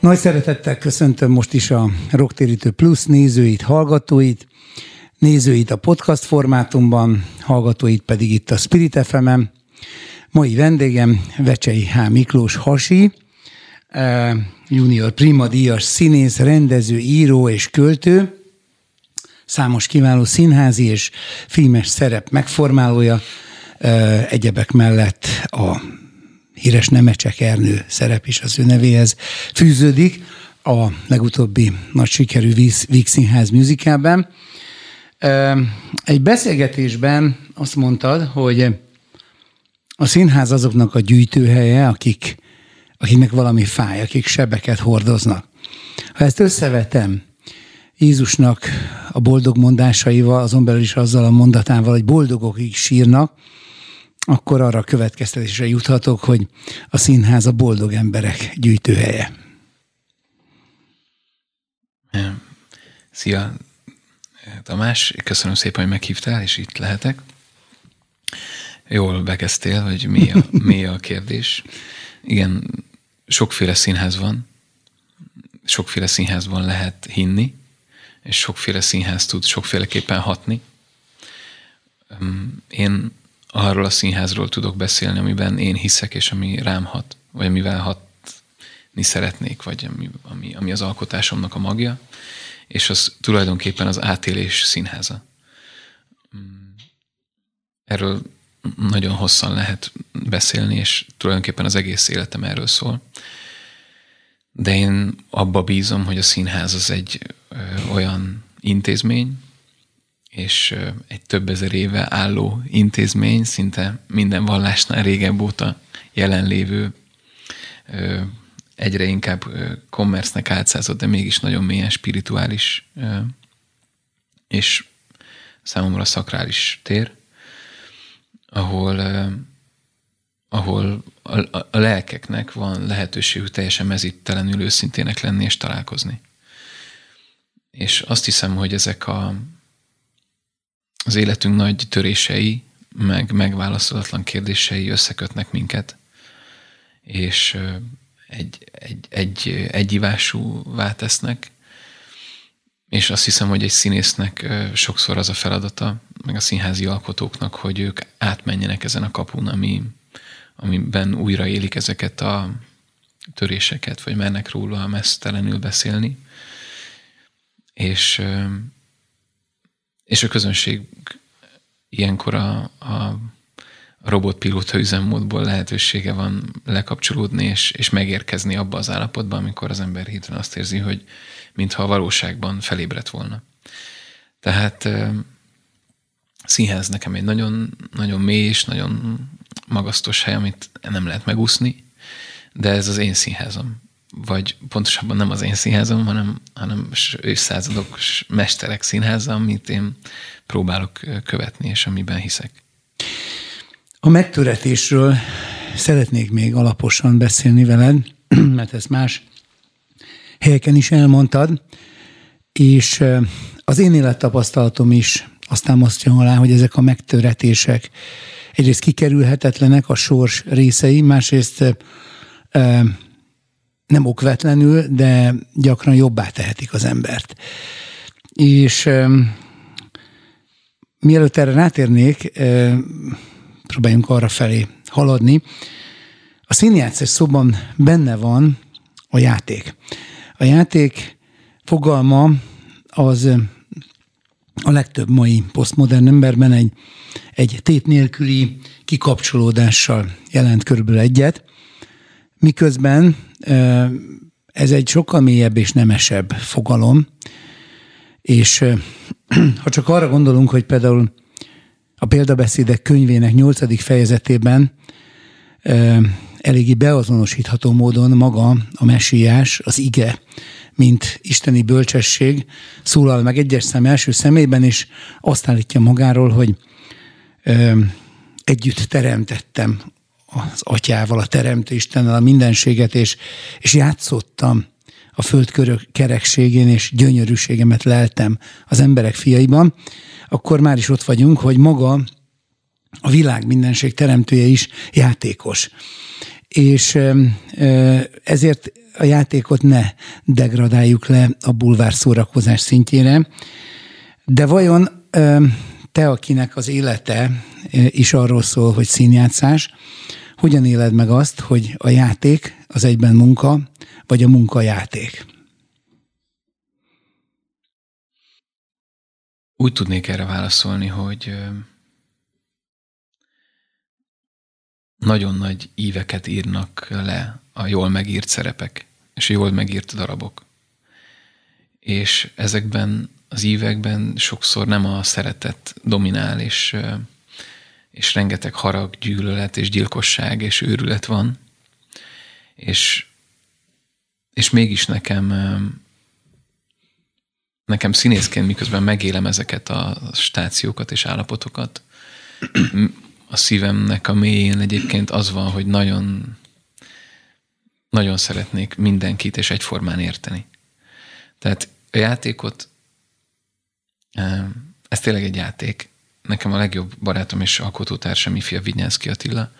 Nagy szeretettel köszöntöm most is a Rocktérítő Plus nézőit, hallgatóit, nézőit a podcast formátumban, hallgatóit pedig itt a Spirit fm -en. Mai vendégem Vecsei H. Miklós Hasi, eh, junior prima díjas színész, rendező, író és költő, számos kiváló színházi és filmes szerep megformálója, eh, egyebek mellett a híres Nemecsek Ernő szerep is az ő nevéhez fűződik a legutóbbi nagy sikerű Víg Színház musicalben. Egy beszélgetésben azt mondtad, hogy a színház azoknak a gyűjtőhelye, akik, akiknek valami fáj, akik sebeket hordoznak. Ha ezt összevetem Jézusnak a boldog mondásaival, azon belül is azzal a mondatával, hogy boldogok, akik sírnak, akkor arra a következtetésre juthatok, hogy a színház a boldog emberek gyűjtőhelye. Szia, Tamás, köszönöm szépen, hogy meghívtál, és itt lehetek. Jól bekezdtél, hogy mi a, mi a kérdés. Igen, sokféle színház van, sokféle színházban lehet hinni, és sokféle színház tud sokféleképpen hatni. Én arról a színházról tudok beszélni, amiben én hiszek, és ami rám hat, vagy amivel hatni szeretnék, vagy ami, ami, ami az alkotásomnak a magja, és az tulajdonképpen az átélés színháza. Erről nagyon hosszan lehet beszélni, és tulajdonképpen az egész életem erről szól. De én abba bízom, hogy a színház az egy ö, olyan intézmény, és egy több ezer éve álló intézmény, szinte minden vallásnál régebb óta jelenlévő, egyre inkább kommersznek átszázott, de mégis nagyon mélyen spirituális és számomra szakrális tér, ahol, ahol a, a lelkeknek van lehetőségük teljesen mezítelenül őszintének lenni és találkozni. És azt hiszem, hogy ezek a, az életünk nagy törései, meg megválaszolatlan kérdései összekötnek minket, és egy, egy, egy, egyivásúvá tesznek, és azt hiszem, hogy egy színésznek sokszor az a feladata, meg a színházi alkotóknak, hogy ők átmenjenek ezen a kapun, ami, amiben újra élik ezeket a töréseket, vagy mernek róla mesztelenül beszélni. És és a közönség ilyenkor a, a robotpilóta üzemmódból lehetősége van lekapcsolódni és, és megérkezni abba az állapotba, amikor az ember hirtelen azt érzi, hogy mintha a valóságban felébredt volna. Tehát színház nekem egy nagyon, nagyon mély és nagyon magasztos hely, amit nem lehet megúszni, de ez az én színházam vagy pontosabban nem az én színházam, hanem, hanem évszázadok mesterek színháza, amit én próbálok követni, és amiben hiszek. A megtöretésről szeretnék még alaposan beszélni veled, mert ezt más helyeken is elmondtad, és az én élettapasztalatom is azt támasztja alá, hogy ezek a megtöretések egyrészt kikerülhetetlenek, a sors részei, másrészt nem okvetlenül, de gyakran jobbá tehetik az embert. És um, mielőtt erre rátérnék, um, próbáljunk arra felé haladni. A színjátszás szóban benne van a játék. A játék fogalma az a legtöbb mai posztmodern emberben egy, egy tét nélküli kikapcsolódással jelent körülbelül egyet, miközben ez egy sokkal mélyebb és nemesebb fogalom, és ha csak arra gondolunk, hogy például a példabeszédek könyvének nyolcadik fejezetében eléggé beazonosítható módon maga a messiás, az ige mint isteni bölcsesség, szólal meg egyes szem első szemében, és azt állítja magáról, hogy ö, együtt teremtettem az atyával, a teremtő Istennel a mindenséget, és, és játszottam a föld kerekségén, és gyönyörűségemet leltem az emberek fiaiban, akkor már is ott vagyunk, hogy maga a világ mindenség teremtője is játékos. És ezért a játékot ne degradáljuk le a bulvár szórakozás szintjére, de vajon te, akinek az élete is arról szól, hogy színjátszás, hogyan éled meg azt, hogy a játék az egyben munka, vagy a munka játék? Úgy tudnék erre válaszolni, hogy nagyon nagy íveket írnak le a jól megírt szerepek, és a jól megírt darabok. És ezekben az ívekben sokszor nem a szeretet dominál, és, és rengeteg harag, gyűlölet, és gyilkosság, és őrület van. És, és mégis nekem nekem színészként, miközben megélem ezeket a stációkat és állapotokat, a szívemnek a mélyén egyébként az van, hogy nagyon, nagyon szeretnék mindenkit és egyformán érteni. Tehát a játékot, ez tényleg egy játék. Nekem a legjobb barátom és alkotótársam ifja Vinyánszki Attila,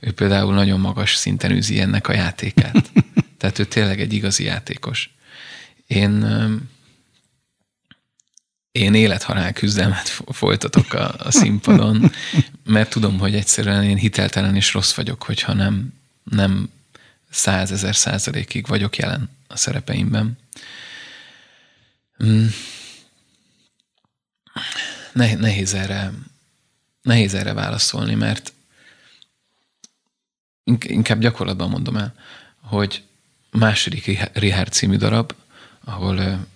ő például nagyon magas szinten űzi ennek a játékát. Tehát ő tényleg egy igazi játékos. Én én élethalál küzdelmet folytatok a, a színpadon, mert tudom, hogy egyszerűen én hiteltelen és rossz vagyok, hogyha nem, nem százezer százalékig vagyok jelen a szerepeimben. Nehéz erre, nehéz erre válaszolni, mert inkább gyakorlatban mondom el, hogy második Richard című darab, ahol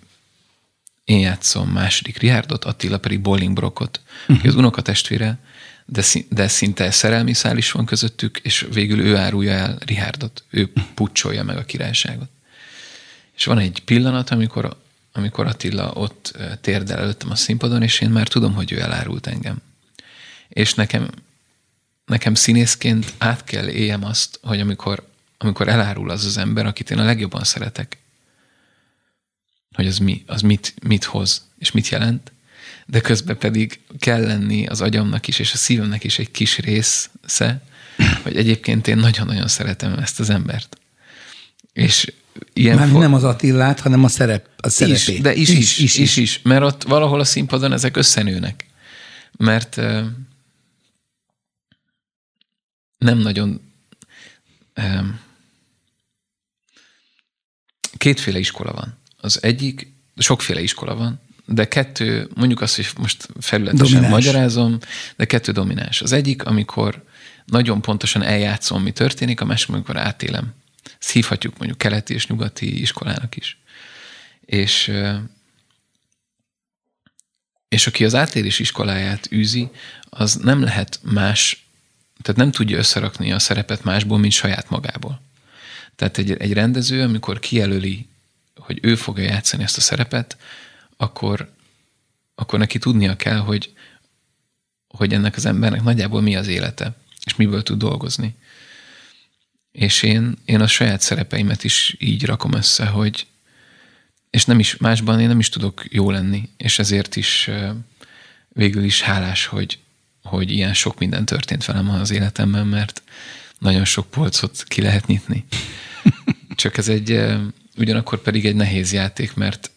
én játszom második Richardot, Attila pedig Bolingbrockot, uh-huh. aki az unokatestvére, de, de szinte szerelmi szál is van közöttük, és végül ő árulja el Richardot, ő pucsolja meg a királyságot. És van egy pillanat, amikor, amikor Attila ott térdel előttem a színpadon, és én már tudom, hogy ő elárult engem. És nekem, nekem színészként át kell éljem azt, hogy amikor, amikor elárul az az ember, akit én a legjobban szeretek, hogy az, mi, az mit, mit hoz, és mit jelent, de közben pedig kell lenni az agyamnak is, és a szívemnek is egy kis része, hogy egyébként én nagyon-nagyon szeretem ezt az embert. És ilyen Már for... nem az Attillát, hanem a, szerep, a szerepét. Is, de is is, is, is, is, is, mert ott valahol a színpadon ezek összenőnek. Mert uh, nem nagyon um, kétféle iskola van. Az egyik, sokféle iskola van, de kettő, mondjuk azt, hogy most felületesen domináns. magyarázom, de kettő domináns. Az egyik, amikor nagyon pontosan eljátszom, mi történik, a másik, amikor átélem. Ezt mondjuk keleti és nyugati iskolának is. És, és aki az átélés iskoláját űzi, az nem lehet más, tehát nem tudja összerakni a szerepet másból, mint saját magából. Tehát egy, egy rendező, amikor kijelöli hogy ő fogja játszani ezt a szerepet, akkor, akkor neki tudnia kell, hogy, hogy ennek az embernek nagyjából mi az élete, és miből tud dolgozni. És én, én a saját szerepeimet is így rakom össze, hogy és nem is, másban én nem is tudok jó lenni, és ezért is végül is hálás, hogy, hogy ilyen sok minden történt velem az életemben, mert nagyon sok polcot ki lehet nyitni. Csak ez egy, ugyanakkor pedig egy nehéz játék, mert,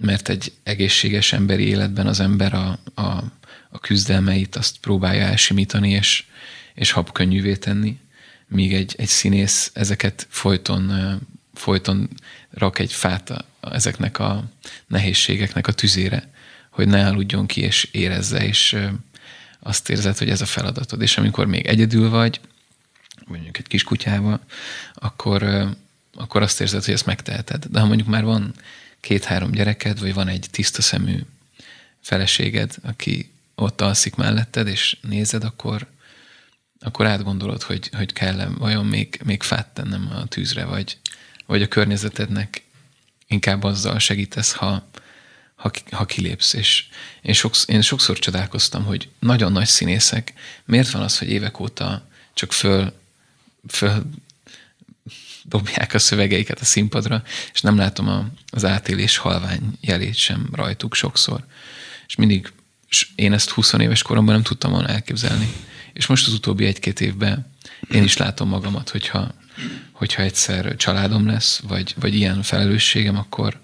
mert egy egészséges emberi életben az ember a, a, a küzdelmeit azt próbálja elsimítani, és, és habkönnyűvé tenni, míg egy, egy színész ezeket folyton, folyton rak egy fát a, ezeknek a nehézségeknek a tüzére, hogy ne aludjon ki, és érezze, és azt érzed, hogy ez a feladatod. És amikor még egyedül vagy, mondjuk egy kis kutyával, akkor, akkor azt érzed, hogy ezt megteheted. De ha mondjuk már van két-három gyereked, vagy van egy tiszta szemű feleséged, aki ott alszik melletted, és nézed, akkor, akkor átgondolod, hogy, hogy kell vajon még, még fát tennem a tűzre, vagy, vagy a környezetednek inkább azzal segítesz, ha, ha, ha kilépsz. És én, sokszor, én sokszor csodálkoztam, hogy nagyon nagy színészek, miért van az, hogy évek óta csak föl, föl dobják a szövegeiket a színpadra, és nem látom a, az átélés halvány jelét sem rajtuk sokszor. És mindig, és én ezt 20 éves koromban nem tudtam volna elképzelni. És most az utóbbi egy-két évben én is látom magamat, hogyha, hogyha egyszer családom lesz, vagy, vagy ilyen felelősségem, akkor,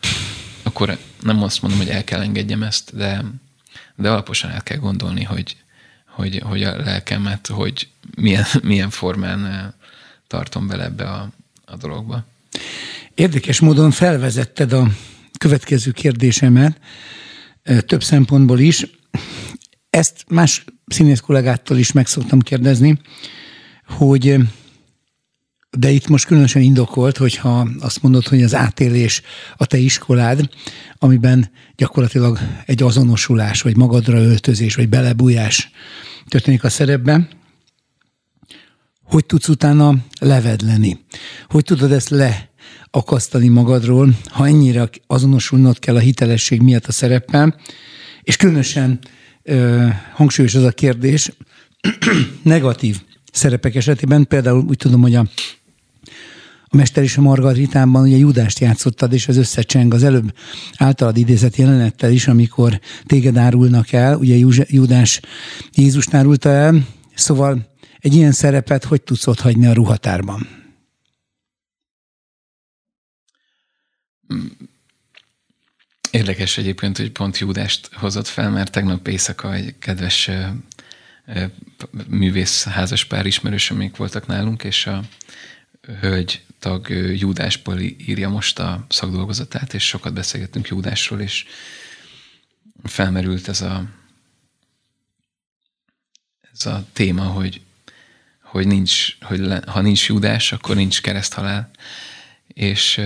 akkor nem azt mondom, hogy el kell engedjem ezt, de, de alaposan el kell gondolni, hogy, hogy, hogy a lelkemet, hogy milyen, milyen formán eh, tartom bele ebbe a, a dologba. Érdekes módon felvezetted a következő kérdésemet, eh, több szempontból is. Ezt más színész kollégától is meg szoktam kérdezni, hogy de itt most különösen indokolt, hogyha azt mondod, hogy az átélés a te iskolád, amiben gyakorlatilag egy azonosulás, vagy magadra öltözés, vagy belebújás történik a szerepben, hogy tudsz utána levedleni? Hogy tudod ezt leakasztani magadról, ha ennyire azonosulnod kell a hitelesség miatt a szereppel, és különösen hangsúlyos az a kérdés, negatív szerepek esetében, például úgy tudom, hogy a a Mester és a Margaritában ugye Judást játszottad, és ez összecseng az előbb általad idézett jelenettel is, amikor téged árulnak el, ugye Judás Jézust árulta el, szóval egy ilyen szerepet hogy tudsz ott hagyni a ruhatárban? Érdekes egyébként, hogy pont Júdást hozott fel, mert tegnap éjszaka egy kedves művész házaspár ismerősömék voltak nálunk, és a hölgy tag Júdásból írja most a szakdolgozatát, és sokat beszélgettünk Júdásról, és felmerült ez a, ez a téma, hogy, hogy, nincs, hogy le, ha nincs Júdás, akkor nincs kereszthalál, és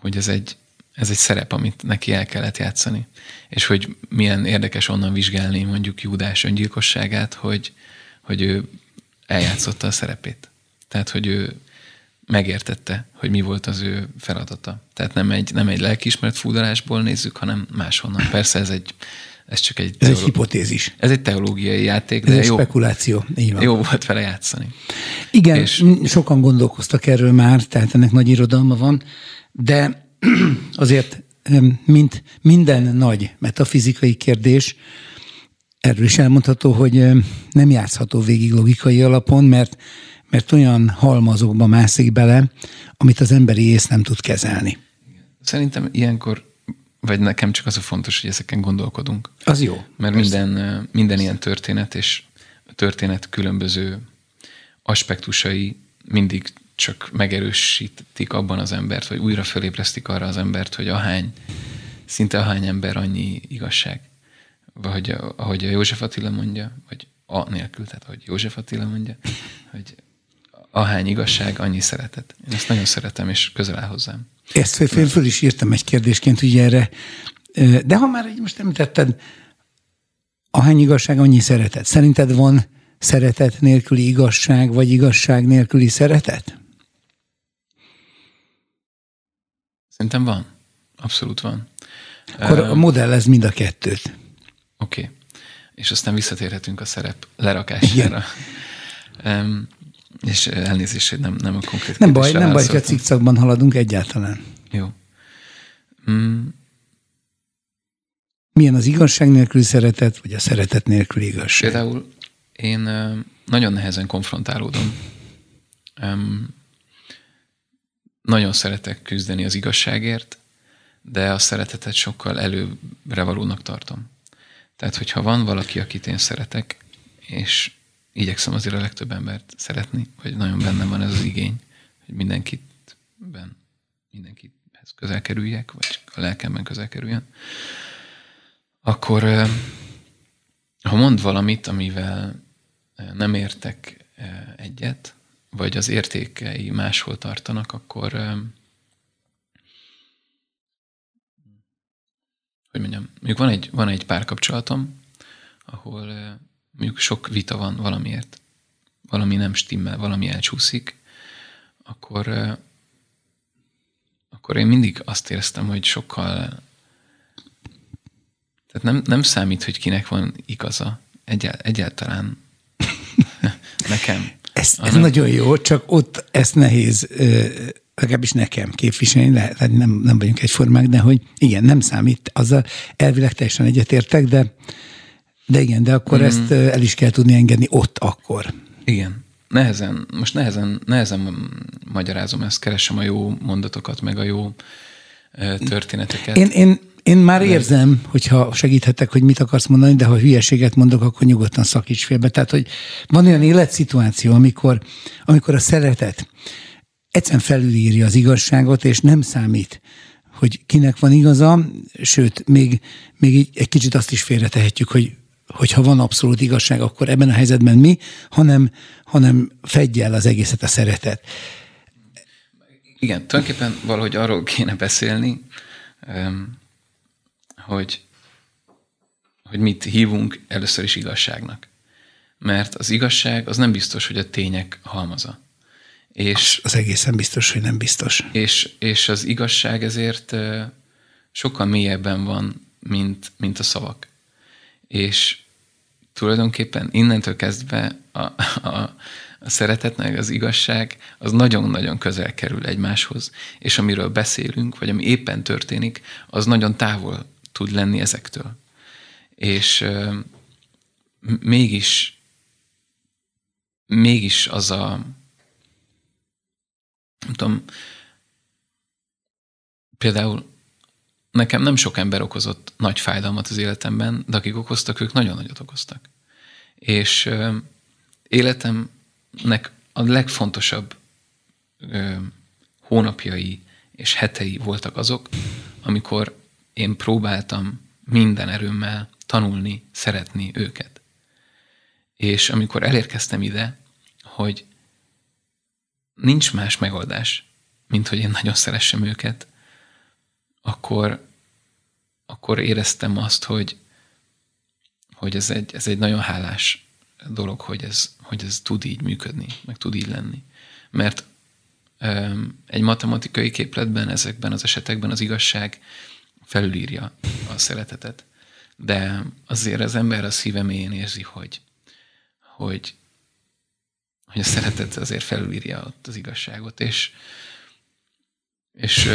hogy ez egy, ez egy szerep, amit neki el kellett játszani. És hogy milyen érdekes onnan vizsgálni mondjuk Júdás öngyilkosságát, hogy, hogy ő eljátszotta a szerepét. Tehát, hogy ő megértette, hogy mi volt az ő feladata. Tehát nem egy, nem egy lelkiismeret fúdalásból nézzük, hanem máshonnan. Persze ez egy ez csak egy, ez egy hipotézis. Ez egy teológiai játék, de ez jó, spekuláció. Így van. jó volt vele játszani. Igen, és... sokan gondolkoztak erről már, tehát ennek nagy irodalma van, de azért, mint minden nagy metafizikai kérdés, erről is elmondható, hogy nem játszható végig logikai alapon, mert mert olyan halmazokba mászik bele, amit az emberi ész nem tud kezelni. Szerintem ilyenkor, vagy nekem csak az a fontos, hogy ezeken gondolkodunk. Az jó. Mert minden, minden ilyen történet és történet különböző aspektusai mindig csak megerősítik abban az embert, vagy újra fölébresztik arra az embert, hogy ahány, szinte ahány ember annyi igazság. Vagy ahogy a József Attila mondja, vagy a nélkül, tehát ahogy József Attila mondja, hogy ahány igazság, annyi szeretet. Én ezt nagyon szeretem, és közel áll hozzám. Ezt föl, föl is írtam egy kérdésként, ugye erre. De ha már most említetted, ahány igazság, annyi szeretet. Szerinted van szeretet nélküli igazság, vagy igazság nélküli szeretet? Szerintem van. Abszolút van. Akkor uh, a modell ez mind a kettőt. Oké. Okay. És aztán visszatérhetünk a szerep lerakására. Um, és elnézést, hogy nem, nem a konkrét Nem baj, nem baj, hogy a cikcakban haladunk egyáltalán. Jó. Mm. Milyen az igazság nélküli szeretet, vagy a szeretet nélküli igazság? Például én nagyon nehezen konfrontálódom. Um, nagyon szeretek küzdeni az igazságért, de a szeretetet sokkal előbbre valónak tartom. Tehát, hogyha van valaki, akit én szeretek, és igyekszem azért a legtöbb embert szeretni, vagy nagyon bennem van ez az igény, hogy mindenkit ben, mindenkithez közel kerüljek, vagy a lelkemben közel kerüljen, akkor ha mond valamit, amivel nem értek egyet, vagy az értékei máshol tartanak, akkor hogy mondjam, mondjuk van egy, van egy párkapcsolatom, ahol mondjuk sok vita van valamiért, valami nem stimmel, valami elcsúszik, akkor akkor én mindig azt éreztem, hogy sokkal tehát nem, nem számít, hogy kinek van igaza. Egyel, egyáltalán nekem. Ez, ez nagyon jó, csak ott ezt nehéz, legalábbis nekem képviselni, lehet, nem, nem vagyunk egyformák, de hogy igen, nem számít, azzal elvileg teljesen egyetértek, de, de igen, de akkor mm. ezt el is kell tudni engedni ott akkor. Igen. Nehezen, most nehezen, nehezen magyarázom ezt, keresem a jó mondatokat, meg a jó történeteket. Én, én, én már érzem, hogyha segíthetek, hogy mit akarsz mondani, de ha hülyeséget mondok, akkor nyugodtan szakíts félbe. Tehát, hogy van olyan életszituáció, amikor, amikor a szeretet egyszerűen felülírja az igazságot, és nem számít, hogy kinek van igaza, sőt, még, még egy kicsit azt is félretehetjük, hogy hogyha van abszolút igazság, akkor ebben a helyzetben mi, hanem, hanem fedje el az egészet a szeretet. Igen, tulajdonképpen valahogy arról kéne beszélni, hogy, hogy mit hívunk először is igazságnak. Mert az igazság az nem biztos, hogy a tények halmaza. És, az egészen biztos, hogy nem biztos. És, és az igazság ezért sokkal mélyebben van, mint, mint a szavak. És tulajdonképpen innentől kezdve a, a, a szeretet meg az igazság az nagyon-nagyon közel kerül egymáshoz, és amiről beszélünk, vagy ami éppen történik, az nagyon távol tud lenni ezektől. És euh, mégis mégis az a nem tudom, például nekem nem sok ember okozott nagy fájdalmat az életemben, de akik okoztak, ők nagyon nagyot okoztak. És ö, életemnek a legfontosabb ö, hónapjai és hetei voltak azok, amikor én próbáltam minden erőmmel tanulni, szeretni őket. És amikor elérkeztem ide, hogy nincs más megoldás, mint hogy én nagyon szeressem őket, akkor, akkor éreztem azt, hogy, hogy ez, egy, ez egy nagyon hálás dolog, hogy ez, hogy ez tud így működni, meg tud így lenni. Mert egy matematikai képletben, ezekben az esetekben az igazság felülírja a szeretetet. De azért az ember a szíve mélyén érzi, hogy, hogy, hogy a szeretet azért felülírja ott az igazságot, és, és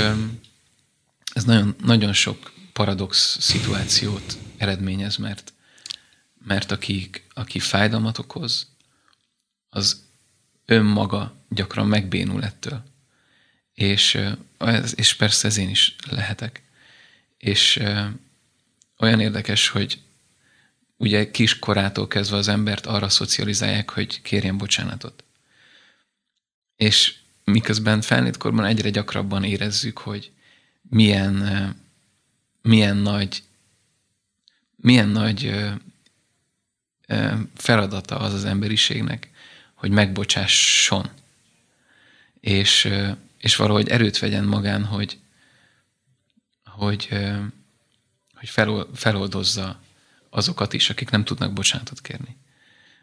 ez nagyon, nagyon sok paradox szituációt eredményez, mert, mert aki, aki fájdalmat okoz, az önmaga gyakran megbénul ettől. És, és persze ez én is lehetek. És olyan érdekes, hogy ugye kiskorától kezdve az embert arra szocializálják, hogy kérjen bocsánatot. És miközben felnőtt korban egyre gyakrabban érezzük, hogy milyen, milyen nagy, milyen nagy feladata az az emberiségnek, hogy megbocsásson. És, és valahogy erőt vegyen magán, hogy, hogy, hogy feloldozza azokat is, akik nem tudnak bocsánatot kérni.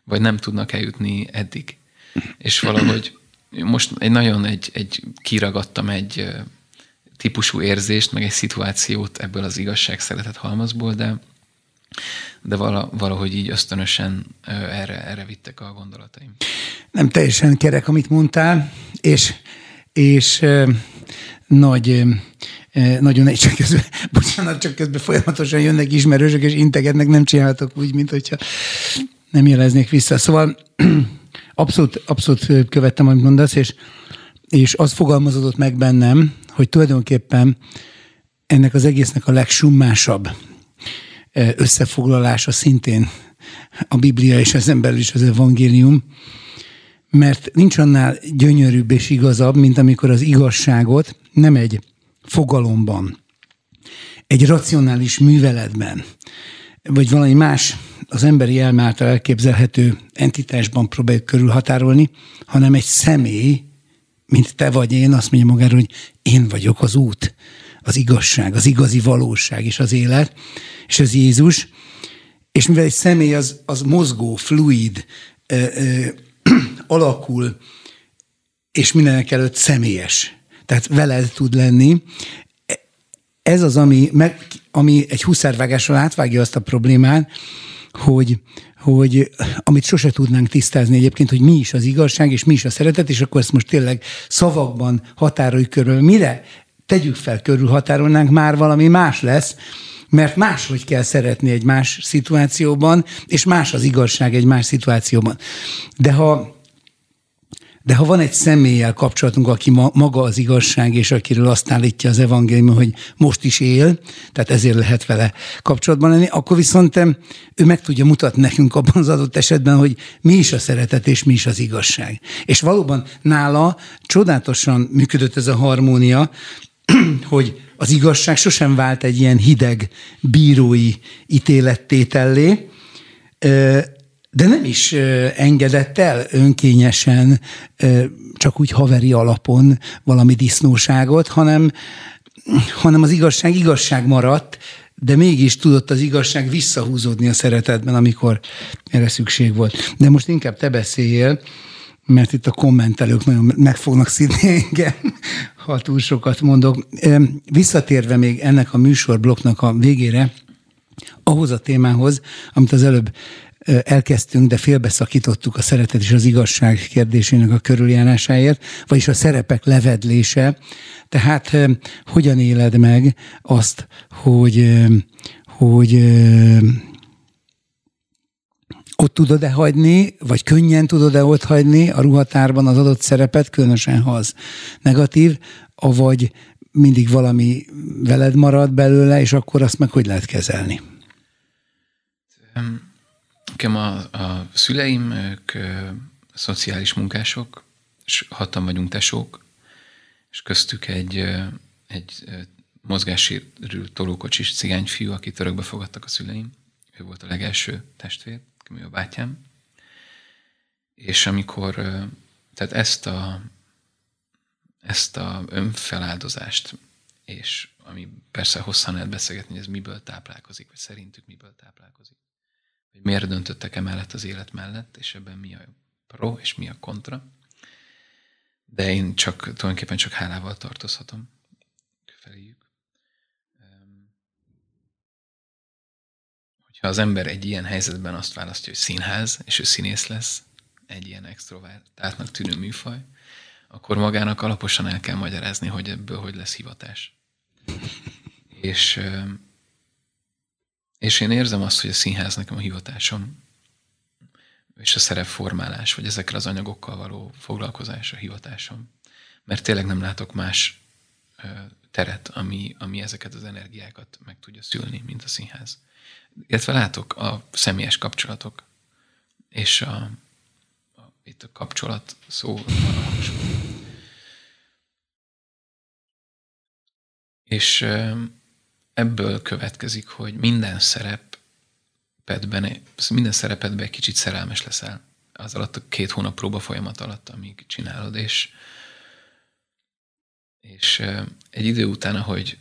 Vagy nem tudnak eljutni eddig. És valahogy most egy nagyon egy, egy kiragadtam egy típusú érzést, meg egy szituációt ebből az igazság szeretet halmazból, de, de valahogy így ösztönösen erre, erre vittek a gondolataim. Nem teljesen kerek, amit mondtál, és, és nagy nagyon egy csak közben, bocsánat, csak közben folyamatosan jönnek ismerősök, és integetnek, nem csinálhatok úgy, mint hogyha nem jeleznék vissza. Szóval abszolút, abszolút követtem, amit mondasz, és, és az fogalmazódott meg bennem, hogy tulajdonképpen ennek az egésznek a legsummásabb összefoglalása szintén a Biblia és az belül is az evangélium, mert nincs annál gyönyörűbb és igazabb, mint amikor az igazságot nem egy fogalomban, egy racionális műveletben, vagy valami más az emberi elme által elképzelhető entitásban próbáljuk körülhatárolni, hanem egy személy, mint te vagy én, azt mondja magáról, hogy én vagyok az út, az igazság, az igazi valóság és az élet, és ez Jézus, és mivel egy személy az, az mozgó, fluid, ö, ö, alakul, és mindenek előtt személyes. Tehát veled tud lenni. Ez az, ami, meg, ami egy huszárvágással átvágja azt a problémát, hogy, hogy amit sose tudnánk tisztázni egyébként, hogy mi is az igazság, és mi is a szeretet, és akkor ezt most tényleg szavakban határoljuk körül. Mire tegyük fel, körülhatárolnánk, már valami más lesz, mert máshogy kell szeretni egy más szituációban, és más az igazság egy más szituációban. De ha de ha van egy személlyel kapcsolatunk, aki ma, maga az igazság, és akiről azt állítja az evangélium, hogy most is él, tehát ezért lehet vele kapcsolatban lenni, akkor viszont ő meg tudja mutatni nekünk abban az adott esetben, hogy mi is a szeretet, és mi is az igazság. És valóban nála csodálatosan működött ez a harmónia, hogy az igazság sosem vált egy ilyen hideg bírói ítélettétellé, de nem is engedett el önkényesen, csak úgy haveri alapon valami disznóságot, hanem, hanem az igazság igazság maradt, de mégis tudott az igazság visszahúzódni a szeretetben, amikor erre szükség volt. De most inkább te beszéljél, mert itt a kommentelők nagyon meg fognak szidni engem, ha túl sokat mondok. Visszatérve még ennek a műsorblokknak a végére, ahhoz a témához, amit az előbb elkezdtünk, de félbeszakítottuk a szeretet és az igazság kérdésének a körüljárásáért, vagyis a szerepek levedlése. Tehát hogyan éled meg azt, hogy, hogy ott tudod-e hagyni, vagy könnyen tudod-e ott hagyni a ruhatárban az adott szerepet, különösen ha az negatív, avagy mindig valami veled marad belőle, és akkor azt meg hogy lehet kezelni? Nekem a, a szüleim, ők szociális munkások, és hatan vagyunk tesók, és köztük egy, ö, egy mozgássérült tolókocsis cigányfiú, akit örökbe fogadtak a szüleim. Ő volt a legelső testvér mi a bátyám. És amikor, tehát ezt a, ezt a önfeláldozást, és ami persze hosszan lehet beszélgetni, hogy ez miből táplálkozik, vagy szerintük miből táplálkozik. Hogy miért döntöttek emellett az élet mellett, és ebben mi a pro, és mi a kontra. De én csak tulajdonképpen csak hálával tartozhatom feléjük. ha az ember egy ilyen helyzetben azt választja, hogy színház, és ő színész lesz, egy ilyen extrovertáltnak tűnő műfaj, akkor magának alaposan el kell magyarázni, hogy ebből hogy lesz hivatás. és, és én érzem azt, hogy a színház nekem a hivatásom, és a szerepformálás, vagy ezekkel az anyagokkal való foglalkozás a hivatásom. Mert tényleg nem látok más teret, ami, ami ezeket az energiákat meg tudja szülni, mint a színház illetve látok a személyes kapcsolatok, és a, a, itt a kapcsolat szó És ebből következik, hogy minden szerepedben, minden szerepedben egy kicsit szerelmes leszel. Az alatt a két hónap próba folyamat alatt, amíg csinálod, és, és egy idő után, ahogy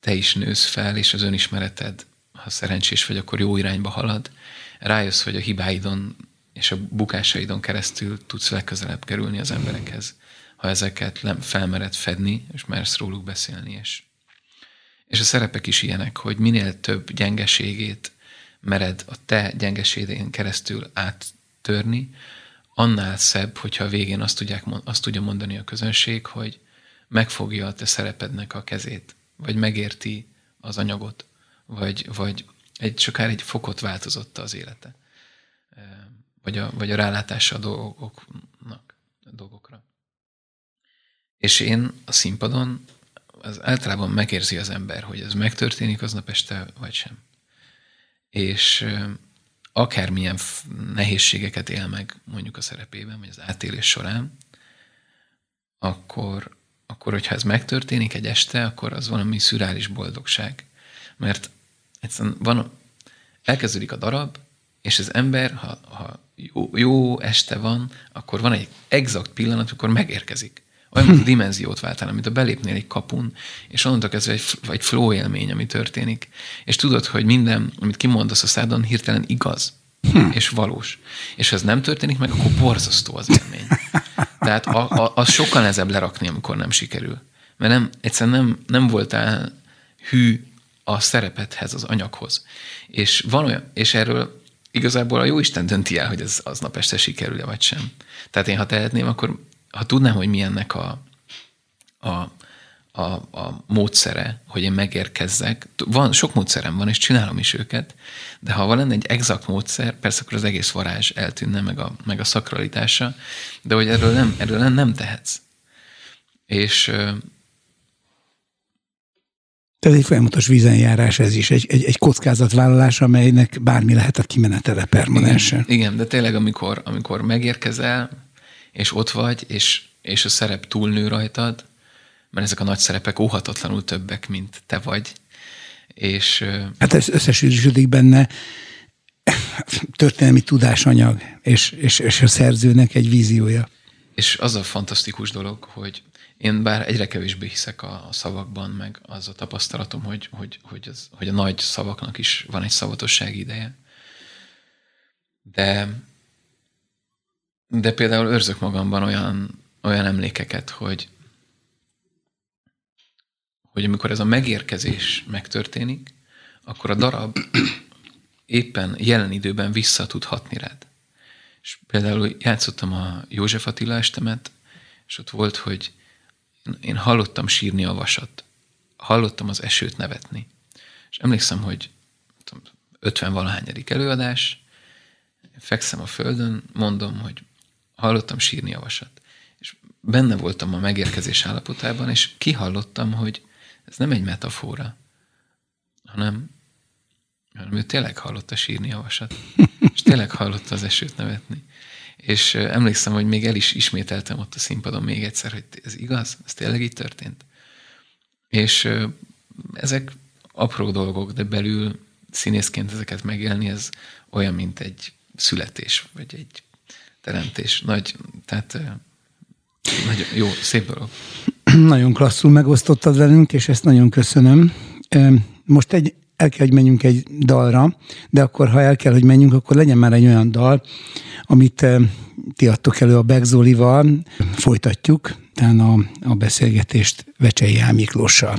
te is nősz fel, és az önismereted ha szerencsés vagy, akkor jó irányba halad, rájössz, hogy a hibáidon és a bukásaidon keresztül tudsz legközelebb kerülni az emberekhez, ha ezeket felmered fedni, és mersz róluk beszélni. És, és a szerepek is ilyenek, hogy minél több gyengeségét mered a te gyengeségén keresztül áttörni, annál szebb, hogyha a végén azt, tudják, azt tudja mondani a közönség, hogy megfogja a te szerepednek a kezét, vagy megérti az anyagot, vagy, vagy egy, sokára egy fokot változott az élete, vagy a, vagy a rálátása a dolgoknak, a dolgokra. És én a színpadon az általában megérzi az ember, hogy ez megtörténik aznap este, vagy sem. És akármilyen nehézségeket él meg mondjuk a szerepében, vagy az átélés során, akkor, akkor hogyha ez megtörténik egy este, akkor az valami szürális boldogság. Mert egyszerűen van, elkezdődik a darab, és az ember, ha, ha jó, jó este van, akkor van egy exakt pillanat, amikor megérkezik. Olyan, dimenziót váltál, mint a belépnél egy kapun, és onnantól kezdve egy, egy flow élmény, ami történik. És tudod, hogy minden, amit kimondasz a szádon, hirtelen igaz. Hm. és valós. És ha ez nem történik meg, akkor borzasztó az élmény. Tehát a, a, az sokkal nehezebb lerakni, amikor nem sikerül. Mert nem, egyszerűen nem, nem voltál hű a szerepethez, az anyaghoz. És, van olyan, és erről igazából a jó Isten dönti el, hogy ez aznap este sikerül-e vagy sem. Tehát én, ha tehetném, akkor ha tudnám, hogy milyennek a, a, a, a módszere, hogy én megérkezzek, van, sok módszerem van, és csinálom is őket, de ha van lenne egy exakt módszer, persze akkor az egész varázs eltűnne, meg a, meg a szakralitása, de hogy erről nem, erről nem, nem tehetsz. És tehát egy folyamatos vízenjárás ez is, egy, egy, egy kockázatvállalás, amelynek bármi lehet a kimenetele permanensen. Igen, igen, de tényleg amikor, amikor megérkezel, és ott vagy, és, és a szerep túlnő rajtad, mert ezek a nagy szerepek óhatatlanul többek, mint te vagy. És, hát ez összesűrűsödik benne történelmi tudásanyag, és, és, és a szerzőnek egy víziója. És az a fantasztikus dolog, hogy én bár egyre kevésbé hiszek a, a szavakban, meg az a tapasztalatom, hogy, hogy, hogy, az, hogy a nagy szavaknak is van egy szavatosság ideje. De, de például őrzök magamban olyan, olyan emlékeket, hogy, hogy amikor ez a megérkezés megtörténik, akkor a darab éppen jelen időben vissza tud hatni rád. És például játszottam a József Attila estemet, és ott volt, hogy én hallottam sírni a vasat. Hallottam az esőt nevetni. És emlékszem, hogy 50 valahányadik előadás, fekszem a földön, mondom, hogy hallottam sírni a. És benne voltam a megérkezés állapotában, és kihallottam, hogy ez nem egy metafora, hanem, hanem ő tényleg hallotta sírni a vasat. És tényleg hallotta az esőt nevetni. És emlékszem, hogy még el is ismételtem ott a színpadon még egyszer, hogy ez igaz? Ez tényleg így történt? És ezek apró dolgok, de belül színészként ezeket megélni, ez olyan, mint egy születés, vagy egy teremtés. Nagy, tehát nagyon jó, szép dolog. Nagyon klasszul megosztottad velünk, és ezt nagyon köszönöm. Most egy, el kell, hogy menjünk egy dalra, de akkor, ha el kell, hogy menjünk, akkor legyen már egy olyan dal, amit ti adtok elő a Begzolival. Folytatjuk, tehát a, a beszélgetést Vecsei Miklóssal.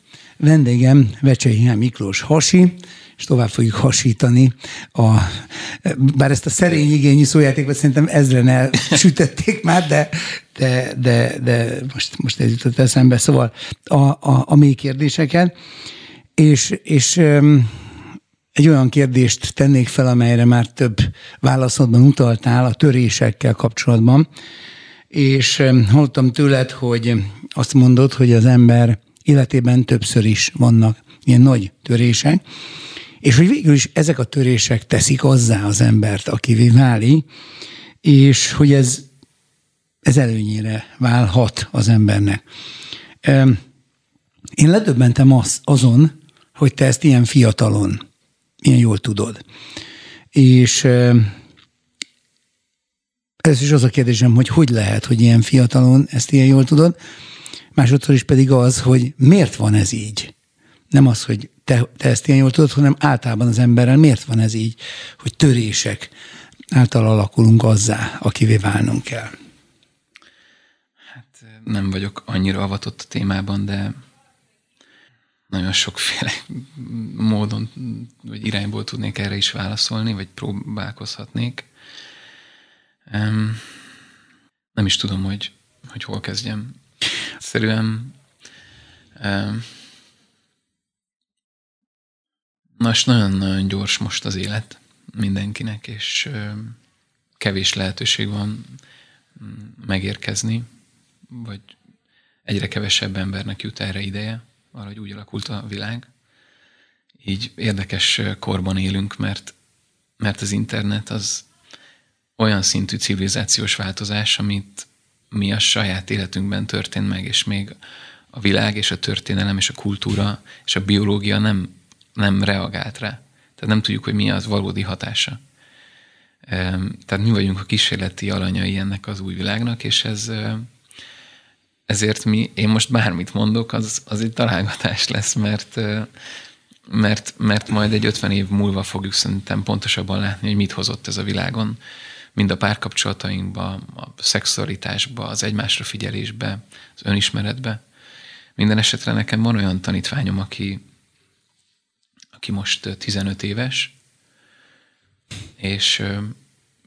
Vendégem Vecsei Miklós Hasi, és tovább fogjuk hasítani. A, bár ezt a szerény igényi szójátékot szerintem ezren elsütötték már, de, de, de, de most, most ez jutott eszembe. Szóval a, a, a mély kérdéseket, és, és egy olyan kérdést tennék fel, amelyre már több válaszodban utaltál a törésekkel kapcsolatban, és hallottam tőled, hogy azt mondod, hogy az ember életében többször is vannak ilyen nagy törések, és hogy végül is ezek a törések teszik azzá az embert, akivé váli, és hogy ez, ez előnyére válhat az embernek. Én ledöbbentem az, azon, hogy te ezt ilyen fiatalon, ilyen jól tudod. És ez is az a kérdésem, hogy hogy lehet, hogy ilyen fiatalon ezt ilyen jól tudod, másodszor is pedig az, hogy miért van ez így. Nem az, hogy te, te ezt ilyen jól tudod, hanem általában az emberrel miért van ez így, hogy törések által alakulunk azzá, akivé válnunk kell. Hát nem vagyok annyira avatott a témában, de nagyon sokféle módon vagy irányból tudnék erre is válaszolni, vagy próbálkozhatnék. Nem is tudom, hogy, hogy hol kezdjem. Egyszerűen Nos, nagyon-nagyon gyors most az élet mindenkinek, és kevés lehetőség van mm, megérkezni, vagy egyre kevesebb embernek jut erre ideje, valahogy úgy alakult a világ. Így érdekes korban élünk, mert, mert az internet az olyan szintű civilizációs változás, amit mi a saját életünkben történt meg, és még a világ és a történelem és a kultúra és a biológia nem, nem reagált rá. Tehát nem tudjuk, hogy mi az valódi hatása. Tehát mi vagyunk a kísérleti alanyai ennek az új világnak, és ez ezért mi, én most bármit mondok, az, az egy találgatás lesz, mert, mert, mert majd egy 50 év múlva fogjuk szerintem pontosabban látni, hogy mit hozott ez a világon, mind a párkapcsolatainkba, a szexualitásba, az egymásra figyelésbe, az önismeretbe. Minden esetre nekem van olyan tanítványom, aki, aki most 15 éves, és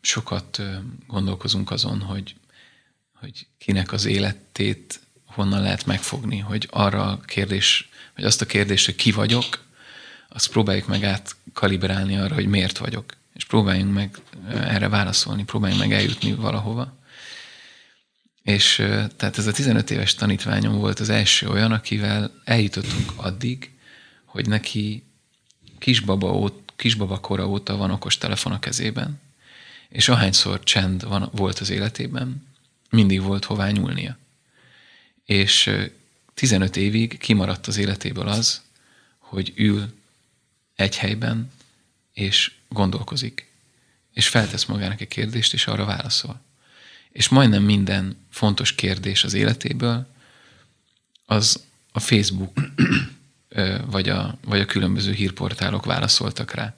sokat gondolkozunk azon, hogy, hogy kinek az életét honnan lehet megfogni, hogy arra a kérdés, vagy azt a kérdést, hogy ki vagyok, azt próbáljuk meg átkalibrálni arra, hogy miért vagyok. És próbáljunk meg erre válaszolni, próbáljunk meg eljutni valahova. És tehát ez a 15 éves tanítványom volt az első olyan, akivel eljutottunk addig, hogy neki kisbaba, óta, kisbaba kora óta van okos telefon a kezében, és ahányszor csend van, volt az életében, mindig volt hová nyúlnia. És 15 évig kimaradt az életéből az, hogy ül egy helyben, és gondolkozik, és feltesz magának egy kérdést, és arra válaszol. És majdnem minden fontos kérdés az életéből az a Facebook vagy a, vagy a különböző hírportálok válaszoltak rá.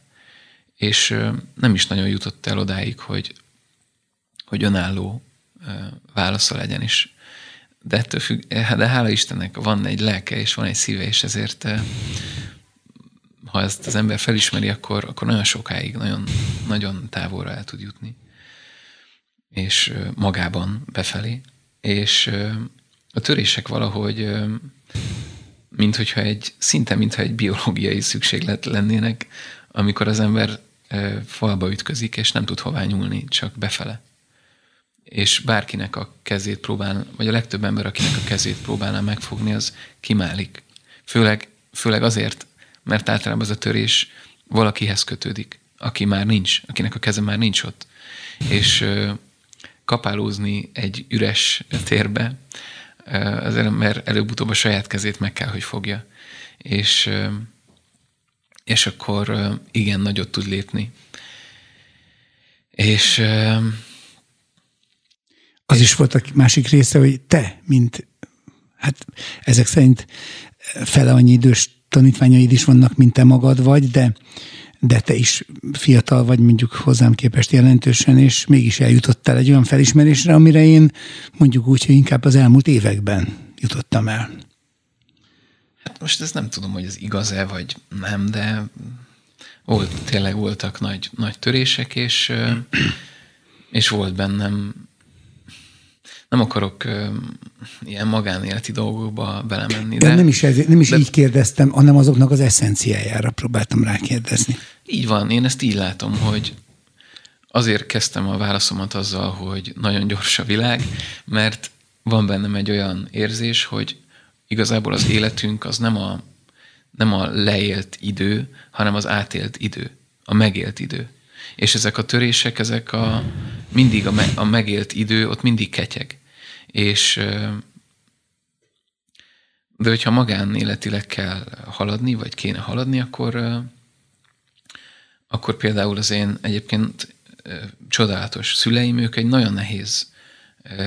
És nem is nagyon jutott el odáig, hogy, hogy önálló válasza legyen is. De ettől függ, de hála Istennek van egy lelke és van egy szíve, és ezért ha ezt az ember felismeri, akkor, akkor nagyon sokáig, nagyon, nagyon távolra el tud jutni. És magában befelé. És a törések valahogy mint hogyha egy, szinte mintha egy biológiai szükséglet lennének, amikor az ember falba ütközik, és nem tud hová nyúlni, csak befele. És bárkinek a kezét próbál, vagy a legtöbb ember, akinek a kezét próbálná megfogni, az kimálik. Főleg, főleg azért, mert általában az a törés valakihez kötődik, aki már nincs, akinek a keze már nincs ott. És kapálózni egy üres térbe, az ember előbb-utóbb a saját kezét meg kell, hogy fogja. És, és akkor igen, nagyot tud lépni. És az is volt a másik része, hogy te, mint hát ezek szerint fele annyi idős tanítványaid is vannak, mint te magad vagy, de, de te is fiatal vagy mondjuk hozzám képest jelentősen, és mégis eljutottál egy olyan felismerésre, amire én mondjuk úgy, hogy inkább az elmúlt években jutottam el. Hát most ezt nem tudom, hogy ez igaz-e, vagy nem, de volt, tényleg voltak nagy, nagy törések, és, és volt bennem nem akarok uh, ilyen magánéleti dolgokba belemenni. De, de nem is, ez, nem is de, így kérdeztem, hanem azoknak az eszenciájára próbáltam rákérdezni. Így van, én ezt így látom, hogy azért kezdtem a válaszomat azzal, hogy nagyon gyors a világ, mert van bennem egy olyan érzés, hogy igazából az életünk az nem a, nem a leélt idő, hanem az átélt idő, a megélt idő. És ezek a törések, ezek a, mindig a, me, a megélt idő, ott mindig ketyeg. És de hogyha magánéletileg kell haladni, vagy kéne haladni, akkor, akkor például az én egyébként csodálatos szüleim, ők egy nagyon nehéz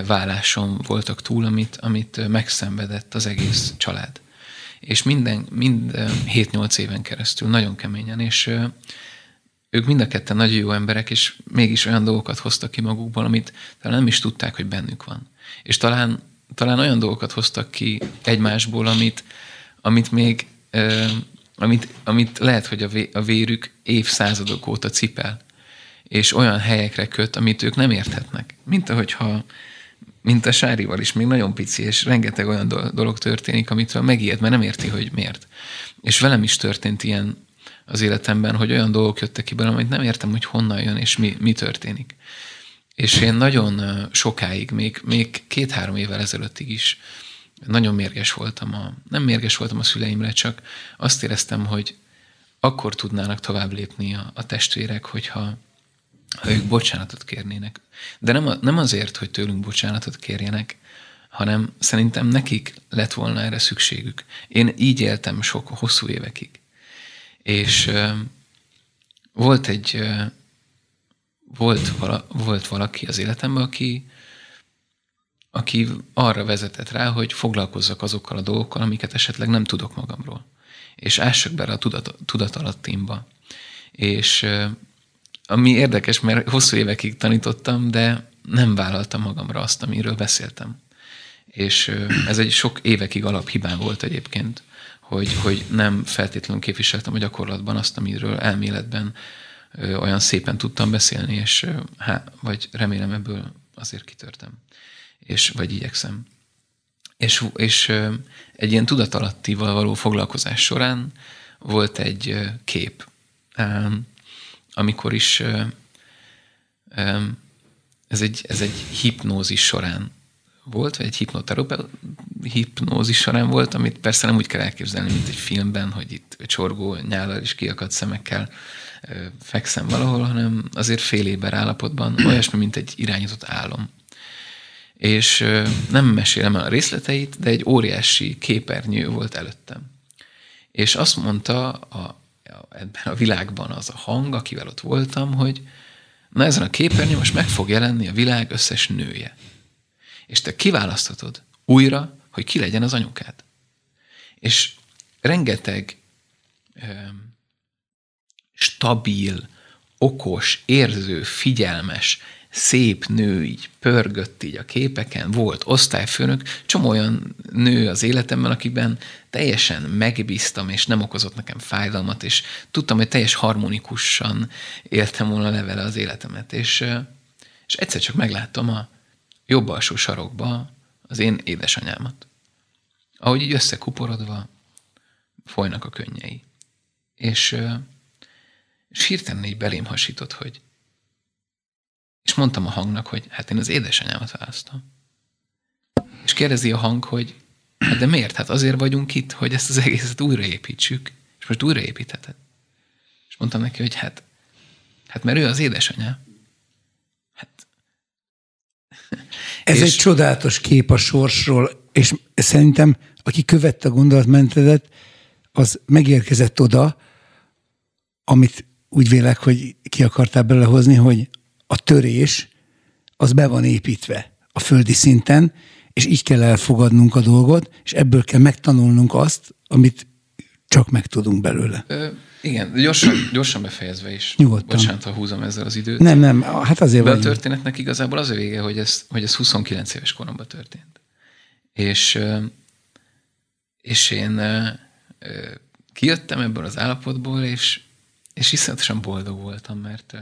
válláson voltak túl, amit, amit megszenvedett az egész család. És minden, mind 7-8 éven keresztül, nagyon keményen, és ők mind a ketten nagyon jó emberek, és mégis olyan dolgokat hoztak ki magukból, amit talán nem is tudták, hogy bennük van. És talán, talán olyan dolgokat hoztak ki egymásból, amit, amit még, euh, amit, amit lehet, hogy a, vé, a vérük évszázadok óta cipel, és olyan helyekre köt, amit ők nem érthetnek. Mint ahogyha mint a Sárival is, még nagyon pici, és rengeteg olyan dolog történik, amitől megijed, mert nem érti, hogy miért. És velem is történt ilyen az életemben, hogy olyan dolgok jöttek ki belőlem, amit nem értem, hogy honnan jön és mi, mi történik. És én nagyon sokáig, még, még két-három évvel ezelőttig is nagyon mérges voltam. A, nem mérges voltam a szüleimre, csak azt éreztem, hogy akkor tudnának tovább lépni a, a testvérek, hogyha, ha ők bocsánatot kérnének. De nem, nem azért, hogy tőlünk bocsánatot kérjenek, hanem szerintem nekik lett volna erre szükségük. Én így éltem sok, hosszú évekig. És volt egy, volt, vala, volt valaki az életemben, aki, aki arra vezetett rá, hogy foglalkozzak azokkal a dolgokkal, amiket esetleg nem tudok magamról. És ássak bele a tudat, tudatalattimba. És ami érdekes, mert hosszú évekig tanítottam, de nem vállaltam magamra azt, amiről beszéltem. És ez egy sok évekig alaphibán volt egyébként, hogy, hogy nem feltétlenül képviseltem a gyakorlatban azt, amiről elméletben olyan szépen tudtam beszélni, és há, vagy remélem ebből azért kitörtem és, vagy igyekszem. És, és egy ilyen tudatalattival való foglalkozás során volt egy kép, amikor is ez egy, ez egy hipnózis során volt, vagy egy hipnoterapeuta hipnózis során volt, amit persze nem úgy kell elképzelni, mint egy filmben, hogy itt csorgó nyállal és kiakadt szemekkel fekszem valahol, hanem azért fél éber állapotban olyasmi, mint egy irányított álom és nem mesélem el a részleteit, de egy óriási képernyő volt előttem. És azt mondta a, ebben a világban az a hang, akivel ott voltam, hogy na ezen a képernyőn most meg fog jelenni a világ összes nője. És te kiválaszthatod újra, hogy ki legyen az anyukád. És rengeteg stabil, okos, érző, figyelmes, szép nő így pörgött így a képeken, volt osztályfőnök, csomó olyan nő az életemben, akiben teljesen megbíztam, és nem okozott nekem fájdalmat, és tudtam, hogy teljes harmonikusan éltem volna levele az életemet. És, és egyszer csak megláttam a jobb alsó sarokba az én édesanyámat. Ahogy így összekuporodva folynak a könnyei. És, és hirtelen így belém hasított, hogy és mondtam a hangnak, hogy hát én az édesanyámat választom. És kérdezi a hang, hogy hát de miért? Hát azért vagyunk itt, hogy ezt az egészet újraépítsük, és most újraépítheted. És mondtam neki, hogy hát, hát mert ő az édesanyja. Ez és... egy csodálatos kép a sorsról, és szerintem, aki követte a gondolatmentedet, az megérkezett oda, amit úgy vélek, hogy ki akartál belehozni, hogy a törés az be van építve a földi szinten, és így kell elfogadnunk a dolgot, és ebből kell megtanulnunk azt, amit csak megtudunk belőle. Ö, igen, gyorsan, gyorsan befejezve is. Nyugodtan. Bocsánat, ha húzom ezzel az időt. Nem, nem, hát azért De a történetnek igazából az a vége, hogy ez, hogy ez 29 éves koromban történt. És, és én kijöttem ebből az állapotból, és, és iszonyatosan boldog voltam, mert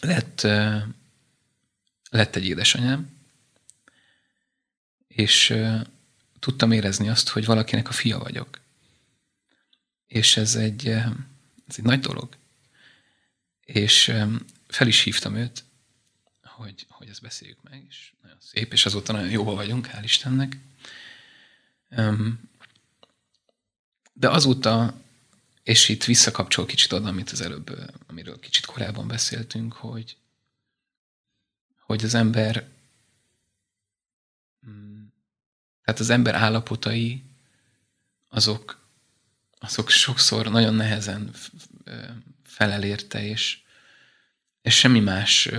lett, lett egy édesanyám, és tudtam érezni azt, hogy valakinek a fia vagyok. És ez egy, ez egy nagy dolog. És fel is hívtam őt, hogy, hogy ezt beszéljük meg, és nagyon szép, és azóta nagyon jóba vagyunk, hál' Istennek. De azóta és itt visszakapcsol kicsit oda, amit az előbb, amiről kicsit korábban beszéltünk, hogy, hogy az ember, mm, tehát az ember állapotai, azok, azok sokszor nagyon nehezen felel és, és semmi más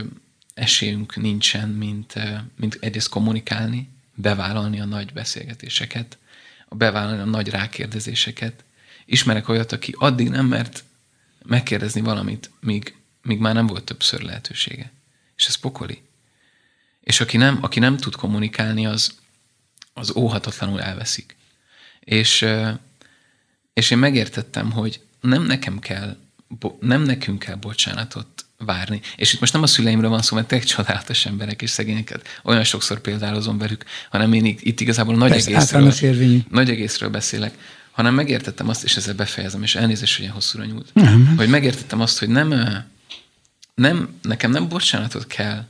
esélyünk nincsen, mint, mint egyrészt kommunikálni, bevállalni a nagy beszélgetéseket, bevállalni a nagy rákérdezéseket, ismerek olyat, aki addig nem mert megkérdezni valamit, míg, míg már nem volt többször lehetősége. És ez pokoli. És aki nem, aki nem tud kommunikálni, az, az óhatatlanul elveszik. És, és én megértettem, hogy nem nekem kell, nem nekünk kell bocsánatot várni. És itt most nem a szüleimről van szó, mert tényleg csodálatos emberek és szegényeket. Olyan sokszor példálozom velük, hanem én itt igazából nagy Persze, egészről, nagy egészről beszélek hanem megértettem azt, és ezzel befejezem, és elnézést, hogy ilyen hosszúra nyúlt, nem. hogy megértettem azt, hogy nem, nem, nekem nem bocsánatot kell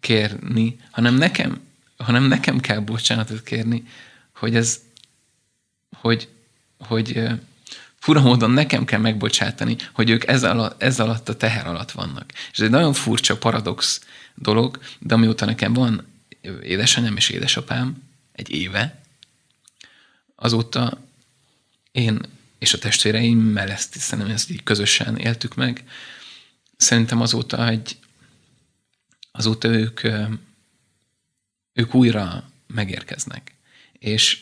kérni, hanem nekem, hanem nekem kell bocsánatot kérni, hogy ez, hogy, hogy fura módon nekem kell megbocsátani, hogy ők ez alatt, ez alatt a teher alatt vannak. És ez egy nagyon furcsa, paradox dolog, de amióta nekem van édesanyám és édesapám egy éve, azóta én és a testvéreimmel ezt, szerintem ezt így közösen éltük meg. Szerintem azóta egy, azóta ők, ők újra megérkeznek. És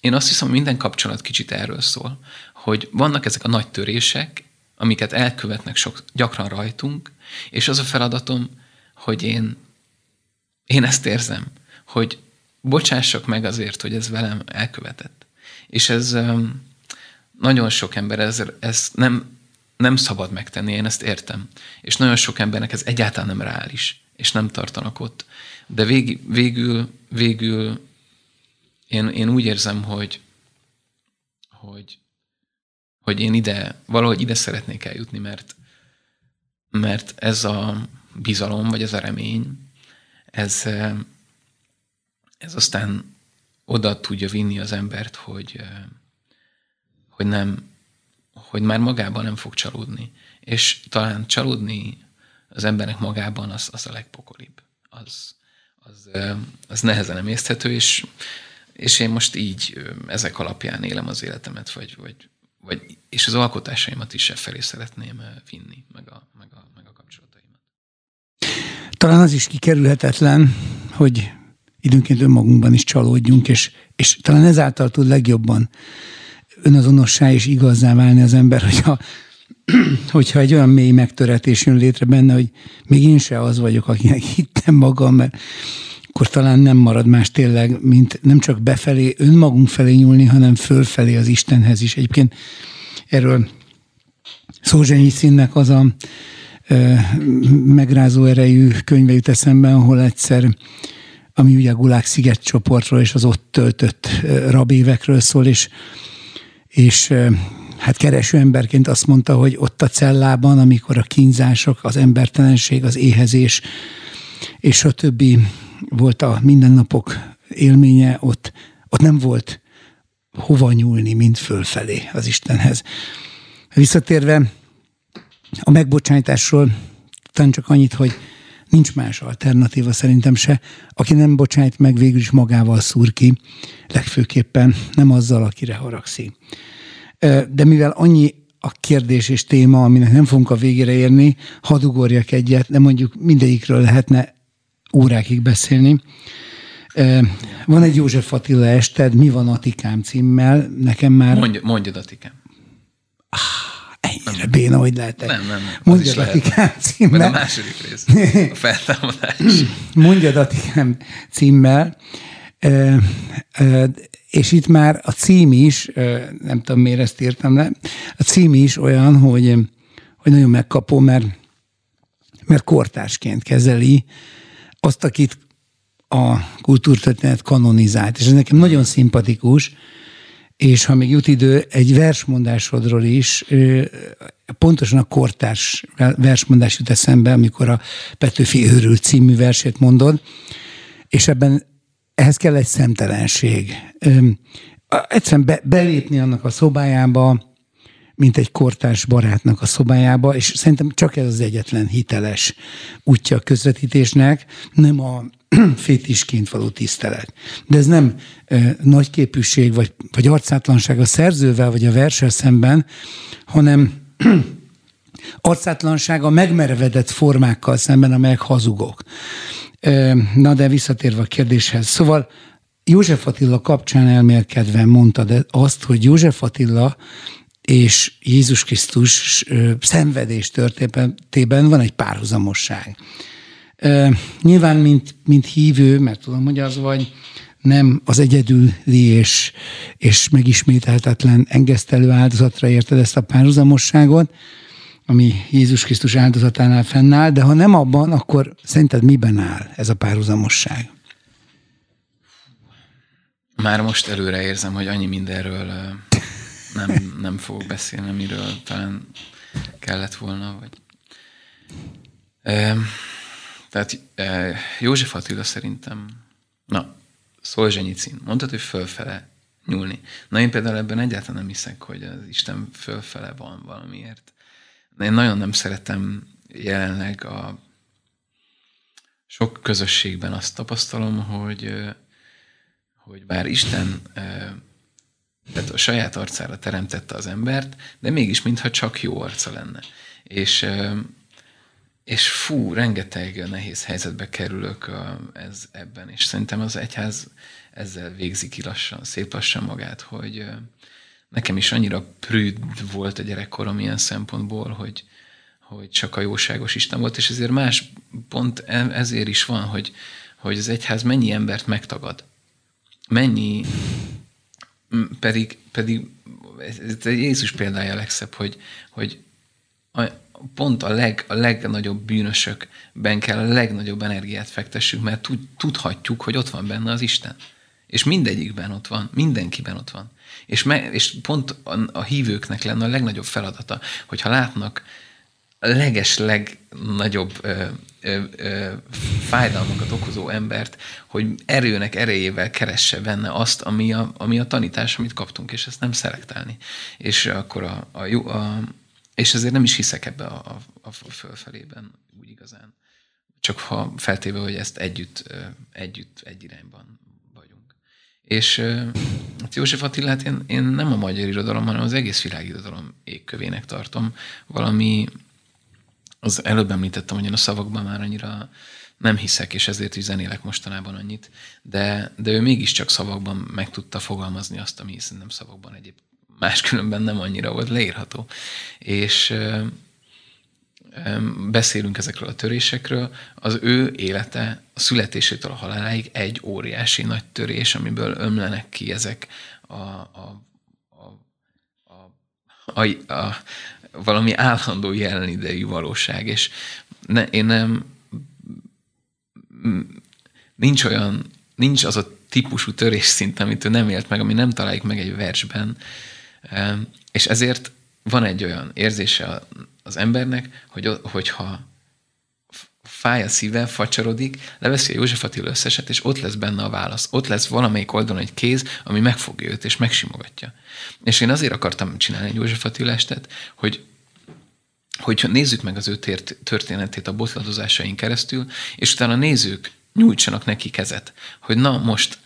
én azt hiszem, minden kapcsolat kicsit erről szól, hogy vannak ezek a nagy törések, amiket elkövetnek sok, gyakran rajtunk, és az a feladatom, hogy én, én ezt érzem, hogy bocsássak meg azért, hogy ez velem elkövetett. És ez nagyon sok ember ez, ez nem, nem szabad megtenni, én ezt értem. És nagyon sok embernek ez egyáltalán nem reális, és nem tartanak ott. De vég, végül, végül én, én úgy érzem, hogy, hogy, hogy én ide, valahogy ide szeretnék eljutni, mert, mert ez a bizalom, vagy ez a remény, ez, ez aztán oda tudja vinni az embert, hogy, hogy nem, hogy már magában nem fog csalódni. És talán csalódni az embernek magában az, az a legpokolibb. Az, az, az nehezen emészthető, és, és én most így ezek alapján élem az életemet, vagy, vagy, vagy és az alkotásaimat is e felé szeretném vinni, meg a, meg a, meg a kapcsolataimat. Talán az is kikerülhetetlen, hogy időnként önmagunkban is csalódjunk, és, és talán ezáltal tud legjobban önazonossá és igazzá válni az ember, hogyha, hogyha egy olyan mély megtöretés jön létre benne, hogy még én se az vagyok, akinek hittem magam, mert akkor talán nem marad más tényleg, mint nem csak befelé, önmagunk felé nyúlni, hanem fölfelé az Istenhez is. Egyébként erről Szózsenyi színnek az a megrázó erejű könyve jut eszembe, ahol egyszer ami ugye a Gulák sziget csoportról és az ott töltött rabévekről szól, és, és hát kereső emberként azt mondta, hogy ott a cellában, amikor a kínzások, az embertelenség, az éhezés, és a többi volt a mindennapok élménye, ott, ott nem volt hova nyúlni, mint fölfelé az Istenhez. Visszatérve a megbocsátásról, talán csak annyit, hogy nincs más alternatíva szerintem se. Aki nem bocsájt meg, végül is magával szúr ki, legfőképpen nem azzal, akire haragszik. De mivel annyi a kérdés és téma, aminek nem fogunk a végére érni, hadd ugorjak egyet, de mondjuk mindegyikről lehetne órákig beszélni. Van egy József Attila ested, Mi van Atikám címmel, nekem már... Mondj, mondjad Atikám. Ah, ennyire nem. béna, hogy lehet Nem, nem, nem. Mondjad Atikám címmel. Mert a második rész, a feltámadás. Mondjad Atikám címmel. És itt már a cím is, nem tudom miért ezt írtam le, a cím is olyan, hogy, hogy nagyon megkapó, mert, mert kortársként kezeli azt, akit a kultúrtörténet kanonizált. És ez nekem nagyon szimpatikus, és ha még jut idő, egy versmondásodról is, pontosan a kortárs versmondás jut eszembe, amikor a Petőfi őrült című versét mondod, és ebben ehhez kell egy szemtelenség. Egyszerűen be, belépni annak a szobájába, mint egy kortárs barátnak a szobájába, és szerintem csak ez az egyetlen hiteles útja a közvetítésnek, nem a fétisként való tisztelet. De ez nem e, nagy képűség, vagy, vagy arcátlanság a szerzővel, vagy a versel szemben, hanem arcátlanság a megmerevedett formákkal szemben, amelyek hazugok. Na de visszatérve a kérdéshez. Szóval József Attila kapcsán elmélkedve mondta de azt, hogy József Attila és Jézus Krisztus szenvedés történetében van egy párhuzamosság. Nyilván, mint, mint hívő, mert tudom, hogy az vagy, nem az egyedüli és, és megismételhetetlen engesztelő áldozatra érted ezt a párhuzamosságot, ami Jézus Krisztus áldozatánál fennáll, de ha nem abban, akkor szerinted miben áll ez a párhuzamosság? Már most előre érzem, hogy annyi mindenről nem, nem fogok beszélni, amiről talán kellett volna, vagy... Tehát József Attila szerintem, na, Szolzsenyicin, mondtad, hogy fölfele nyúlni. Na én például ebben egyáltalán nem hiszek, hogy az Isten fölfele van valamiért. Én nagyon nem szeretem jelenleg a sok közösségben azt tapasztalom, hogy, hogy bár Isten tehát a saját arcára teremtette az embert, de mégis mintha csak jó arca lenne. És, és fú, rengeteg nehéz helyzetbe kerülök ez, ebben, és szerintem az egyház ezzel végzi ki lassan, szép lassan magát, hogy nekem is annyira prűd volt a gyerekkorom ilyen szempontból, hogy, hogy csak a jóságos Isten volt, és ezért más pont e, ezért is van, hogy, hogy az egyház mennyi embert megtagad. Mennyi, pedig, pedig ez Jézus példája a legszebb, hogy, hogy a, pont a, leg, a legnagyobb bűnösökben kell a legnagyobb energiát fektessünk, mert tud, tudhatjuk, hogy ott van benne az Isten. És mindegyikben ott van, mindenkiben ott van. És, me, és pont a, a hívőknek lenne a legnagyobb feladata, hogyha látnak leges legnagyobb ö, ö, ö, fájdalmakat okozó embert, hogy erőnek erejével keresse benne azt, ami a, ami a tanítás, amit kaptunk, és ezt nem szelektálni. És akkor a, a, jó, a és ezért nem is hiszek ebbe a, a, a fölfelében úgy igazán. Csak ha feltéve, hogy ezt együtt, együtt egy irányban. És hát József Attilát én, én nem a magyar irodalom, hanem az egész világirodalom égkövének tartom. Valami, az előbb említettem, hogy én a szavakban már annyira nem hiszek, és ezért is zenélek mostanában annyit, de, de ő mégiscsak szavakban meg tudta fogalmazni azt, ami szerintem szavakban egyéb máskülönben nem annyira volt leírható. És beszélünk ezekről a törésekről, az ő élete a születésétől a haláláig egy óriási nagy törés, amiből ömlenek ki ezek a, a, a, a, a, a valami állandó jelen idejű valóság, és ne, én nem nincs olyan, nincs az a típusú törés szint, amit ő nem élt meg, ami nem találjuk meg egy versben, és ezért van egy olyan érzése az embernek, hogy, hogyha fáj a szíve, facsarodik, leveszi a József Attila összeset, és ott lesz benne a válasz. Ott lesz valamelyik oldalon egy kéz, ami megfogja őt, és megsimogatja. És én azért akartam csinálni egy József Attila estet, hogy hogy nézzük meg az ő történetét a botladozásain keresztül, és utána nézők nyújtsanak neki kezet, hogy na most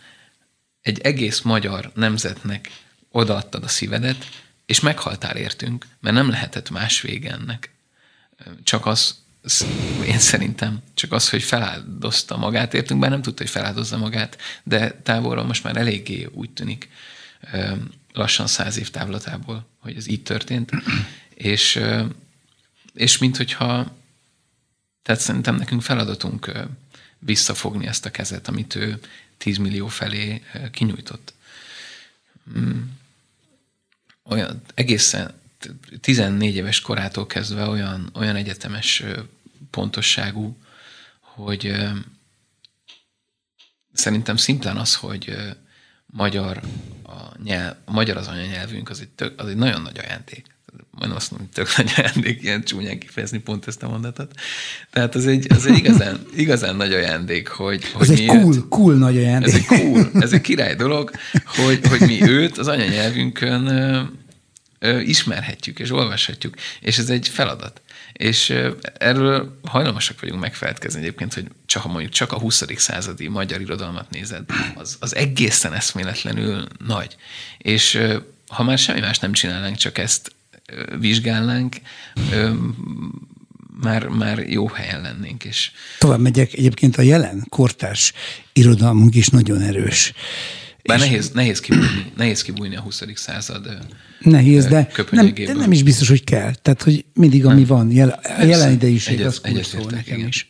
egy egész magyar nemzetnek odaadtad a szívedet, és meghaltál értünk, mert nem lehetett más vége ennek. Csak az, én szerintem, csak az, hogy feláldozta magát értünk, bár nem tudta, hogy feláldozza magát, de távolról most már eléggé úgy tűnik, lassan száz év távlatából, hogy ez így történt, és, és mint hogyha, tehát szerintem nekünk feladatunk visszafogni ezt a kezet, amit ő 10 millió felé kinyújtott. Olyan egészen 14 éves korától kezdve olyan, olyan egyetemes pontosságú, hogy szerintem szimplán az, hogy magyar a, nyelv, magyar az anyanyelvünk, az egy, tök, az egy nagyon nagy ajándék. Majdnem azt mondom, hogy tök nagy ajándék, ilyen csúnyán kifejezni pont ezt a mondatot. Tehát az egy, az egy igazán, igazán nagy ajándék, hogy, hogy ez egy cool, őt, cool nagy ajándék. Ez egy cool, ez egy király dolog, hogy, hogy mi őt az anyanyelvünkön ismerhetjük és olvashatjuk, és ez egy feladat. És erről hajlamosak vagyunk megfelelkezni egyébként, hogy csak, mondjuk csak a 20. századi magyar irodalmat nézed, az, az egészen eszméletlenül nagy. És ha már semmi más nem csinálnánk, csak ezt vizsgálnánk, már, már jó helyen lennénk. És... Tovább megyek, egyébként a jelen kortárs irodalmunk is nagyon erős. Bár nehéz, nehéz, kibújni, nehéz kibújni a 20. század Nehéz, de nem, de nem is biztos, hogy kell. Tehát, hogy mindig, ami nem. van, jel, a jelen egyet, az kulcs nekem igen. is.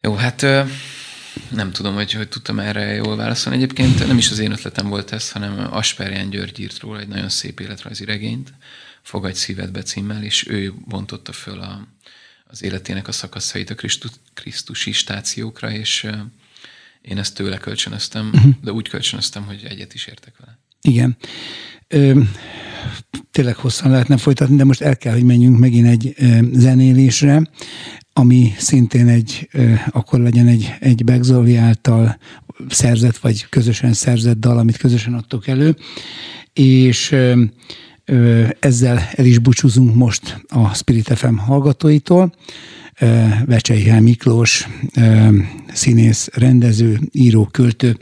Jó, hát nem tudom, hogy, hogy tudtam erre jól válaszolni. Egyébként nem is az én ötletem volt ez, hanem Asperján György írt róla egy nagyon szép életrajzi regényt, Fogadj szívedbe címmel, és ő bontotta föl a, az életének a szakaszait a Krisztus, Krisztusi stációkra, és én ezt tőle kölcsönöztem, uh-huh. de úgy kölcsönöztem, hogy egyet is értek vele. Igen. Ö, tényleg hosszan lehetne folytatni, de most el kell, hogy menjünk megint egy ö, zenélésre, ami szintén egy, akkor legyen egy, egy Begzolvi által szerzett, vagy közösen szerzett dal, amit közösen adtok elő, és ezzel el is búcsúzunk most a Spirit FM hallgatóitól. Vecsei Miklós, színész, rendező, író, költő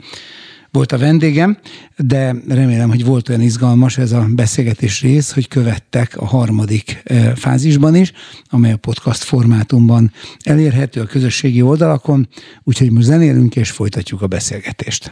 volt a vendégem, de remélem, hogy volt olyan izgalmas ez a beszélgetés rész, hogy követtek a harmadik fázisban is, amely a podcast formátumban elérhető a közösségi oldalakon, úgyhogy most zenélünk és folytatjuk a beszélgetést.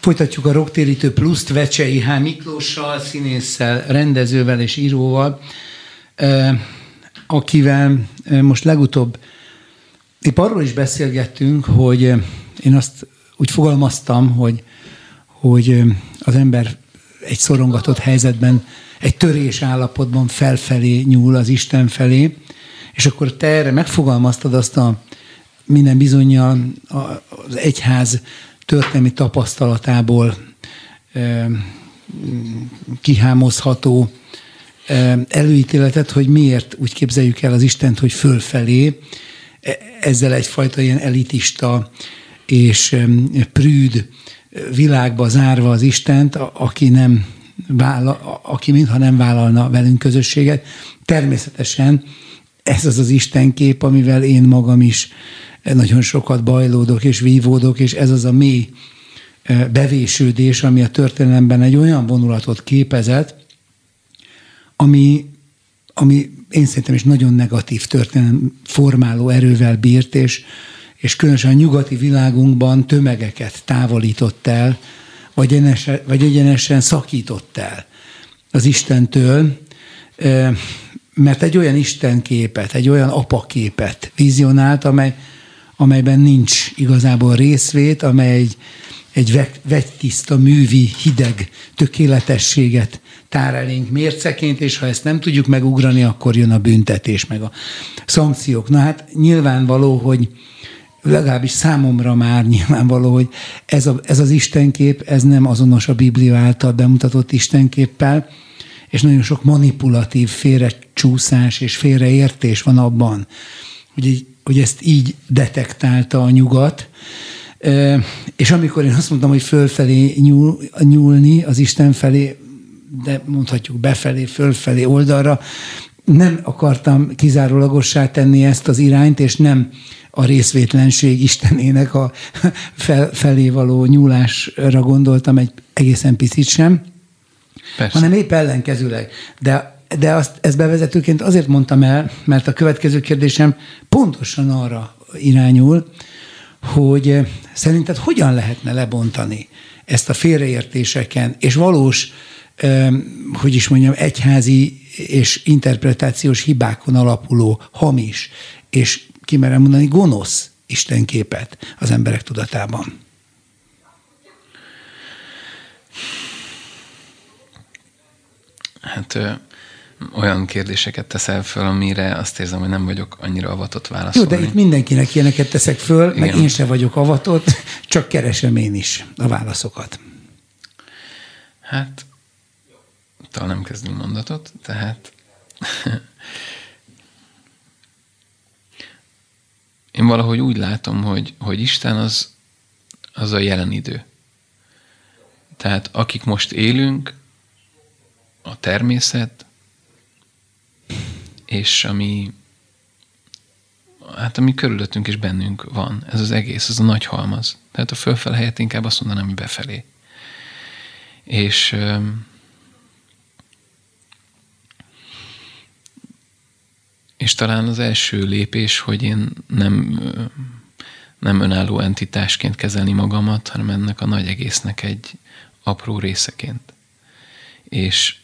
Folytatjuk a Rocktérítő Pluszt Vecsei H. Miklóssal, színésszel, rendezővel és íróval, akivel most legutóbb épp arról is beszélgettünk, hogy én azt úgy fogalmaztam, hogy, hogy az ember egy szorongatott helyzetben, egy törés állapotban felfelé nyúl az Isten felé, és akkor te erre megfogalmaztad azt a minden bizonyal az egyház történelmi tapasztalatából kihámozható előítéletet, hogy miért úgy képzeljük el az Istent, hogy fölfelé, e, ezzel egyfajta ilyen elitista és prűd világba zárva az Istent, aki nem vállal, aki mintha nem vállalna velünk közösséget. Természetesen ez az az Istenkép, amivel én magam is nagyon sokat bajlódok és vívódok, és ez az a mély bevésődés, ami a történelemben egy olyan vonulatot képezett, ami, ami én szerintem is nagyon negatív történelem formáló erővel bírt, és, és különösen a nyugati világunkban tömegeket távolított el, vagy egyenesen, vagy egyenesen szakított el az Istentől, mert egy olyan Istenképet, egy olyan apaképet vizionált, amely amelyben nincs igazából részvét, amely egy, egy vegytiszta, művi, hideg tökéletességet tár elénk mérceként, és ha ezt nem tudjuk megugrani, akkor jön a büntetés, meg a szankciók. Na hát nyilvánvaló, hogy legalábbis számomra már nyilvánvaló, hogy ez, a, ez az Istenkép, ez nem azonos a Biblia által bemutatott Istenképpel, és nagyon sok manipulatív félrecsúszás és félreértés van abban, hogy egy hogy ezt így detektálta a nyugat. És amikor én azt mondtam, hogy fölfelé nyúl, nyúlni az Isten felé, de mondhatjuk befelé, fölfelé oldalra, nem akartam kizárólagossá tenni ezt az irányt, és nem a részvétlenség Istenének a fel, felé való nyúlásra gondoltam egy egészen picit sem, Persze. hanem épp ellenkezőleg. De de azt, ezt bevezetőként azért mondtam el, mert a következő kérdésem pontosan arra irányul, hogy eh, szerinted hogyan lehetne lebontani ezt a félreértéseken és valós, hogy is mondjam, egyházi és interpretációs hibákon alapuló hamis és kimerem mondani gonosz istenképet az emberek tudatában? Hát olyan kérdéseket teszel föl, amire azt érzem, hogy nem vagyok annyira avatott válaszolni. Jó, de itt mindenkinek ilyeneket teszek föl, Igen. meg én se vagyok avatott, csak keresem én is a válaszokat. Hát, talán nem kezdünk mondatot, tehát én valahogy úgy látom, hogy, hogy Isten az, az a jelen idő. Tehát akik most élünk, a természet, és ami hát ami körülöttünk és bennünk van, ez az egész, ez a nagy halmaz. Tehát a fölfel helyett inkább azt mondanám, hogy befelé. És és talán az első lépés, hogy én nem, nem önálló entitásként kezelni magamat, hanem ennek a nagy egésznek egy apró részeként. És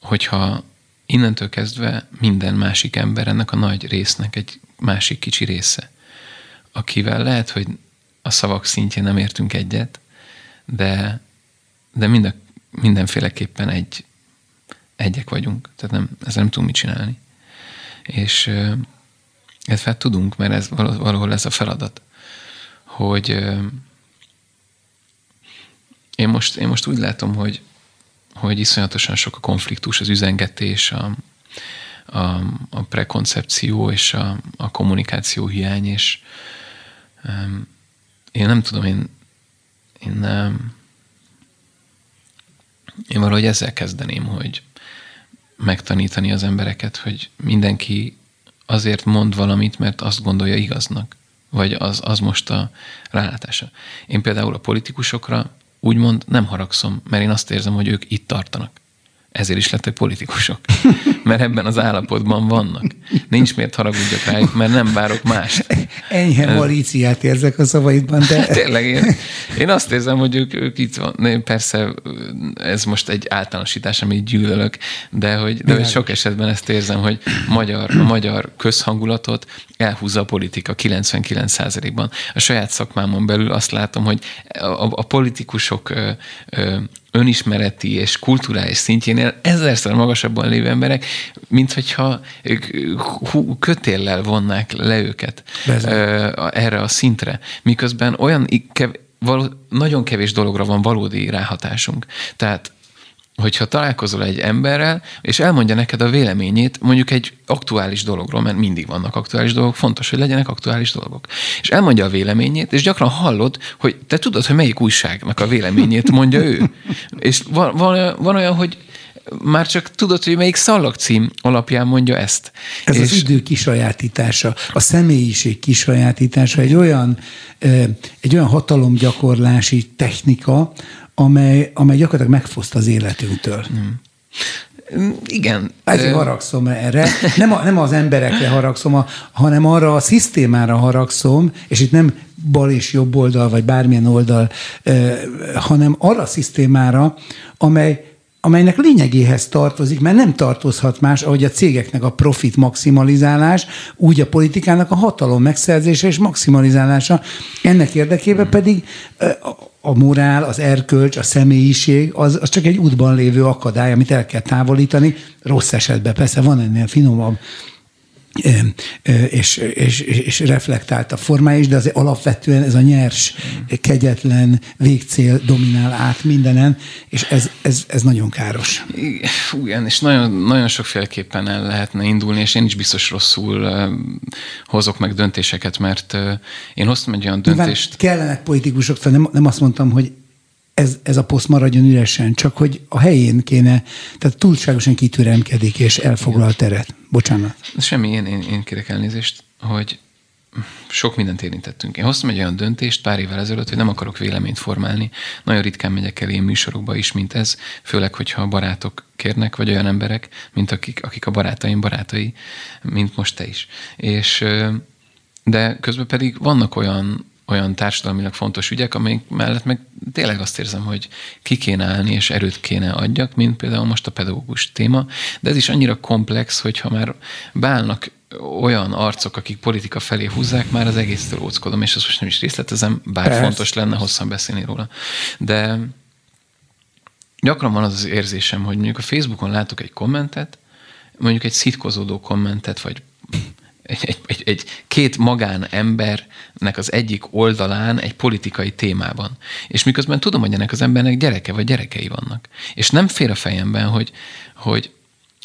hogyha innentől kezdve minden másik ember ennek a nagy résznek egy másik kicsi része, akivel lehet, hogy a szavak szintjén nem értünk egyet, de, de mind mindenféleképpen egy, egyek vagyunk, tehát nem, ezzel nem tudunk mit csinálni. És ezt fel tudunk, mert ez valahol ez a feladat, hogy én most, én most úgy látom, hogy, hogy iszonyatosan sok a konfliktus, az üzengetés, a, a, a prekoncepció és a, a kommunikáció hiány, és um, én nem tudom, én, én, um, én valahogy ezzel kezdeném, hogy megtanítani az embereket, hogy mindenki azért mond valamit, mert azt gondolja igaznak, vagy az, az most a rálátása. Én például a politikusokra úgymond nem haragszom, mert én azt érzem, hogy ők itt tartanak. Ezért is lettek politikusok. Mert ebben az állapotban vannak. Nincs miért haragudjak rájuk, mert nem várok más. Enyhe malíciát érzek a szavaidban, de... Tényleg, én, én azt érzem, hogy ők, ők itt van. Persze ez most egy általánosítás, amit gyűlölök, de hogy, de hogy sok esetben ezt érzem, hogy magyar, a magyar közhangulatot elhúzza a politika 99%-ban. A saját szakmámon belül azt látom, hogy a, a politikusok ö, ö, önismereti és kulturális szintjénél ezerszer magasabban lévő emberek, mint hogyha ők kötéllel vonnák le őket Bezem. erre a szintre. Miközben olyan kev, való, nagyon kevés dologra van valódi ráhatásunk. Tehát hogyha találkozol egy emberrel, és elmondja neked a véleményét mondjuk egy aktuális dologról, mert mindig vannak aktuális dolgok, fontos, hogy legyenek aktuális dolgok. És elmondja a véleményét, és gyakran hallod, hogy te tudod, hogy melyik újságnak a véleményét mondja ő. És van, van, van olyan, hogy már csak tudod, hogy melyik szallagcím alapján mondja ezt. Ez és... az idő kisajátítása, a személyiség kisajátítása egy olyan, egy olyan hatalomgyakorlási technika, amely, amely gyakorlatilag megfoszt az életünktől. Hmm. Igen. Ezért haragszom erre. Nem, a, nem az emberekre haragszom, a, hanem arra a szisztémára haragszom, és itt nem bal és jobb oldal, vagy bármilyen oldal, hanem arra a szisztémára, amely amelynek lényegéhez tartozik, mert nem tartozhat más, ahogy a cégeknek a profit maximalizálás, úgy a politikának a hatalom megszerzése és maximalizálása. Ennek érdekében pedig a morál, az erkölcs, a személyiség, az, az csak egy útban lévő akadály, amit el kell távolítani. Rossz esetben persze van ennél finomabb és, és, és reflektált a formája is, de azért alapvetően ez a nyers, kegyetlen végcél dominál át mindenen, és ez, ez, ez nagyon káros. Igen, és nagyon, nagyon sokféleképpen el lehetne indulni, és én is biztos rosszul hozok meg döntéseket, mert én hoztam egy olyan döntést. Nyilván kellenek politikusok, szóval nem, nem azt mondtam, hogy ez, ez a poszt maradjon üresen, csak hogy a helyén kéne, tehát túlságosan kitüremkedik és elfoglal teret. Bocsánat. Semmi, én, én, én kérek elnézést, hogy sok mindent érintettünk. Én hoztam egy olyan döntést pár évvel ezelőtt, hogy nem akarok véleményt formálni. Nagyon ritkán megyek el én műsorokba is, mint ez, főleg, hogyha barátok kérnek, vagy olyan emberek, mint akik, akik a barátaim barátai, mint most te is. És de közben pedig vannak olyan olyan társadalmilag fontos ügyek, amelyek mellett meg tényleg azt érzem, hogy ki kéne állni és erőt kéne adjak, mint például most a pedagógus téma, de ez is annyira komplex, hogyha már bálnak olyan arcok, akik politika felé húzzák, már az egésztől óckodom, és ezt most nem is részletezem, bár Persze. fontos lenne hosszan beszélni róla. De gyakran van az az érzésem, hogy mondjuk a Facebookon látok egy kommentet, mondjuk egy szitkozódó kommentet, vagy egy, egy, egy, két magán embernek az egyik oldalán egy politikai témában. És miközben tudom, hogy ennek az embernek gyereke vagy gyerekei vannak. És nem fér a fejemben, hogy, hogy,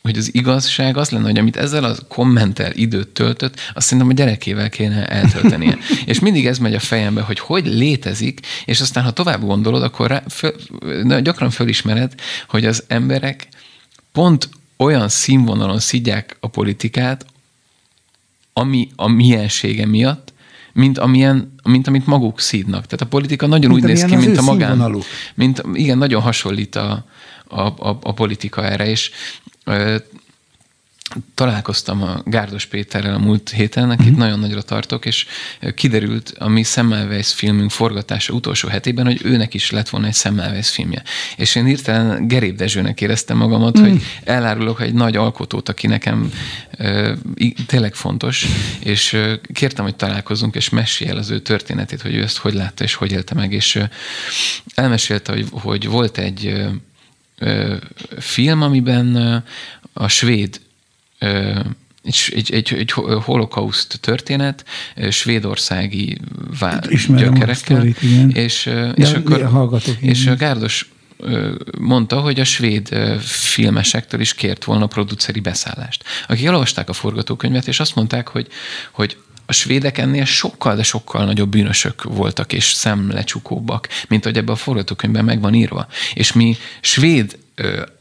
hogy az igazság az lenne, hogy amit ezzel a kommentel időt töltött, azt szerintem a gyerekével kéne eltöltenie. és mindig ez megy a fejembe, hogy hogy létezik, és aztán, ha tovább gondolod, akkor rá, föl, gyakran fölismered, hogy az emberek pont olyan színvonalon szidják a politikát, ami a miensége miatt, mint, amilyen, mint amit maguk szídnak. Tehát a politika nagyon mint úgy néz ki, mint a magán. Mint, igen, nagyon hasonlít a, a, a, a politika erre, és találkoztam a Gárdos Péterrel a múlt héten, akit uh-huh. nagyon nagyra tartok, és kiderült a mi Semmelweis filmünk forgatása utolsó hetében, hogy őnek is lett volna egy Semmelweis filmje. És én hirtelen Gerép Dezsőnek éreztem magamat, uh-huh. hogy elárulok egy nagy alkotót, aki nekem uh, tényleg fontos, és uh, kértem, hogy találkozzunk, és mesélj el az ő történetét, hogy ő ezt hogy látta, és hogy élte meg, és uh, elmesélte, hogy, hogy volt egy uh, film, amiben a svéd egy, egy, egy, egy holokauszt történet, svédországi gyökerekkel, és, és, akkor, és a Gárdos mondta, hogy a svéd filmesektől is kért volna produceri beszállást. Akik elolvasták a forgatókönyvet, és azt mondták, hogy, hogy a svédek ennél sokkal, de sokkal nagyobb bűnösök voltak, és szemlecsukóbbak, mint hogy ebben a forgatókönyvben meg van írva. És mi svéd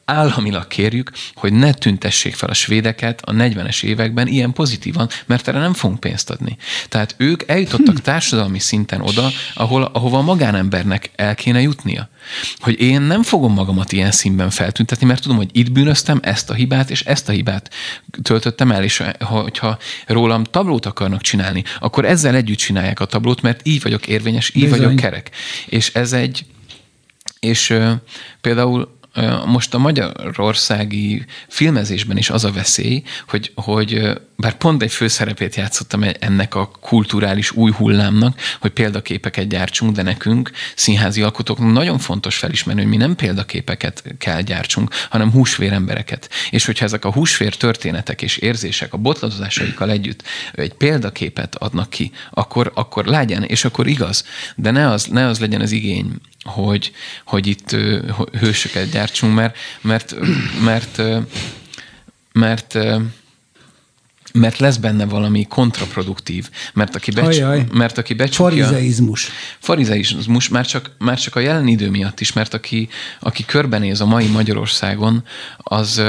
államilag kérjük, hogy ne tüntessék fel a svédeket a 40-es években ilyen pozitívan, mert erre nem fogunk pénzt adni. Tehát ők eljutottak társadalmi szinten oda, ahol, ahova a magánembernek el kéne jutnia. Hogy én nem fogom magamat ilyen színben feltüntetni, mert tudom, hogy itt bűnöztem ezt a hibát, és ezt a hibát töltöttem el, és hogyha rólam tablót akarnak csinálni, akkor ezzel együtt csinálják a tablót, mert így vagyok érvényes, így Bizony. vagyok kerek. És ez egy, és uh, például most a magyarországi filmezésben is az a veszély, hogy, hogy bár pont egy főszerepét játszottam ennek a kulturális új hullámnak, hogy példaképeket gyártsunk, de nekünk, színházi alkotóknak nagyon fontos felismerni, hogy mi nem példaképeket kell gyártsunk, hanem húsvér embereket. És hogyha ezek a húsvér történetek és érzések a botladozásaikkal együtt egy példaképet adnak ki, akkor, akkor legyen, és akkor igaz. De ne az, ne az legyen az igény, hogy, hogy itt hősöket gyártsunk, mert, mert, mert, mert, mert lesz benne valami kontraproduktív, mert aki, becs, Ajaj. mert aki becsukja... Farizeizmus. Farizeizmus, már csak, már csak a jelen idő miatt is, mert aki, aki körbenéz a mai Magyarországon, az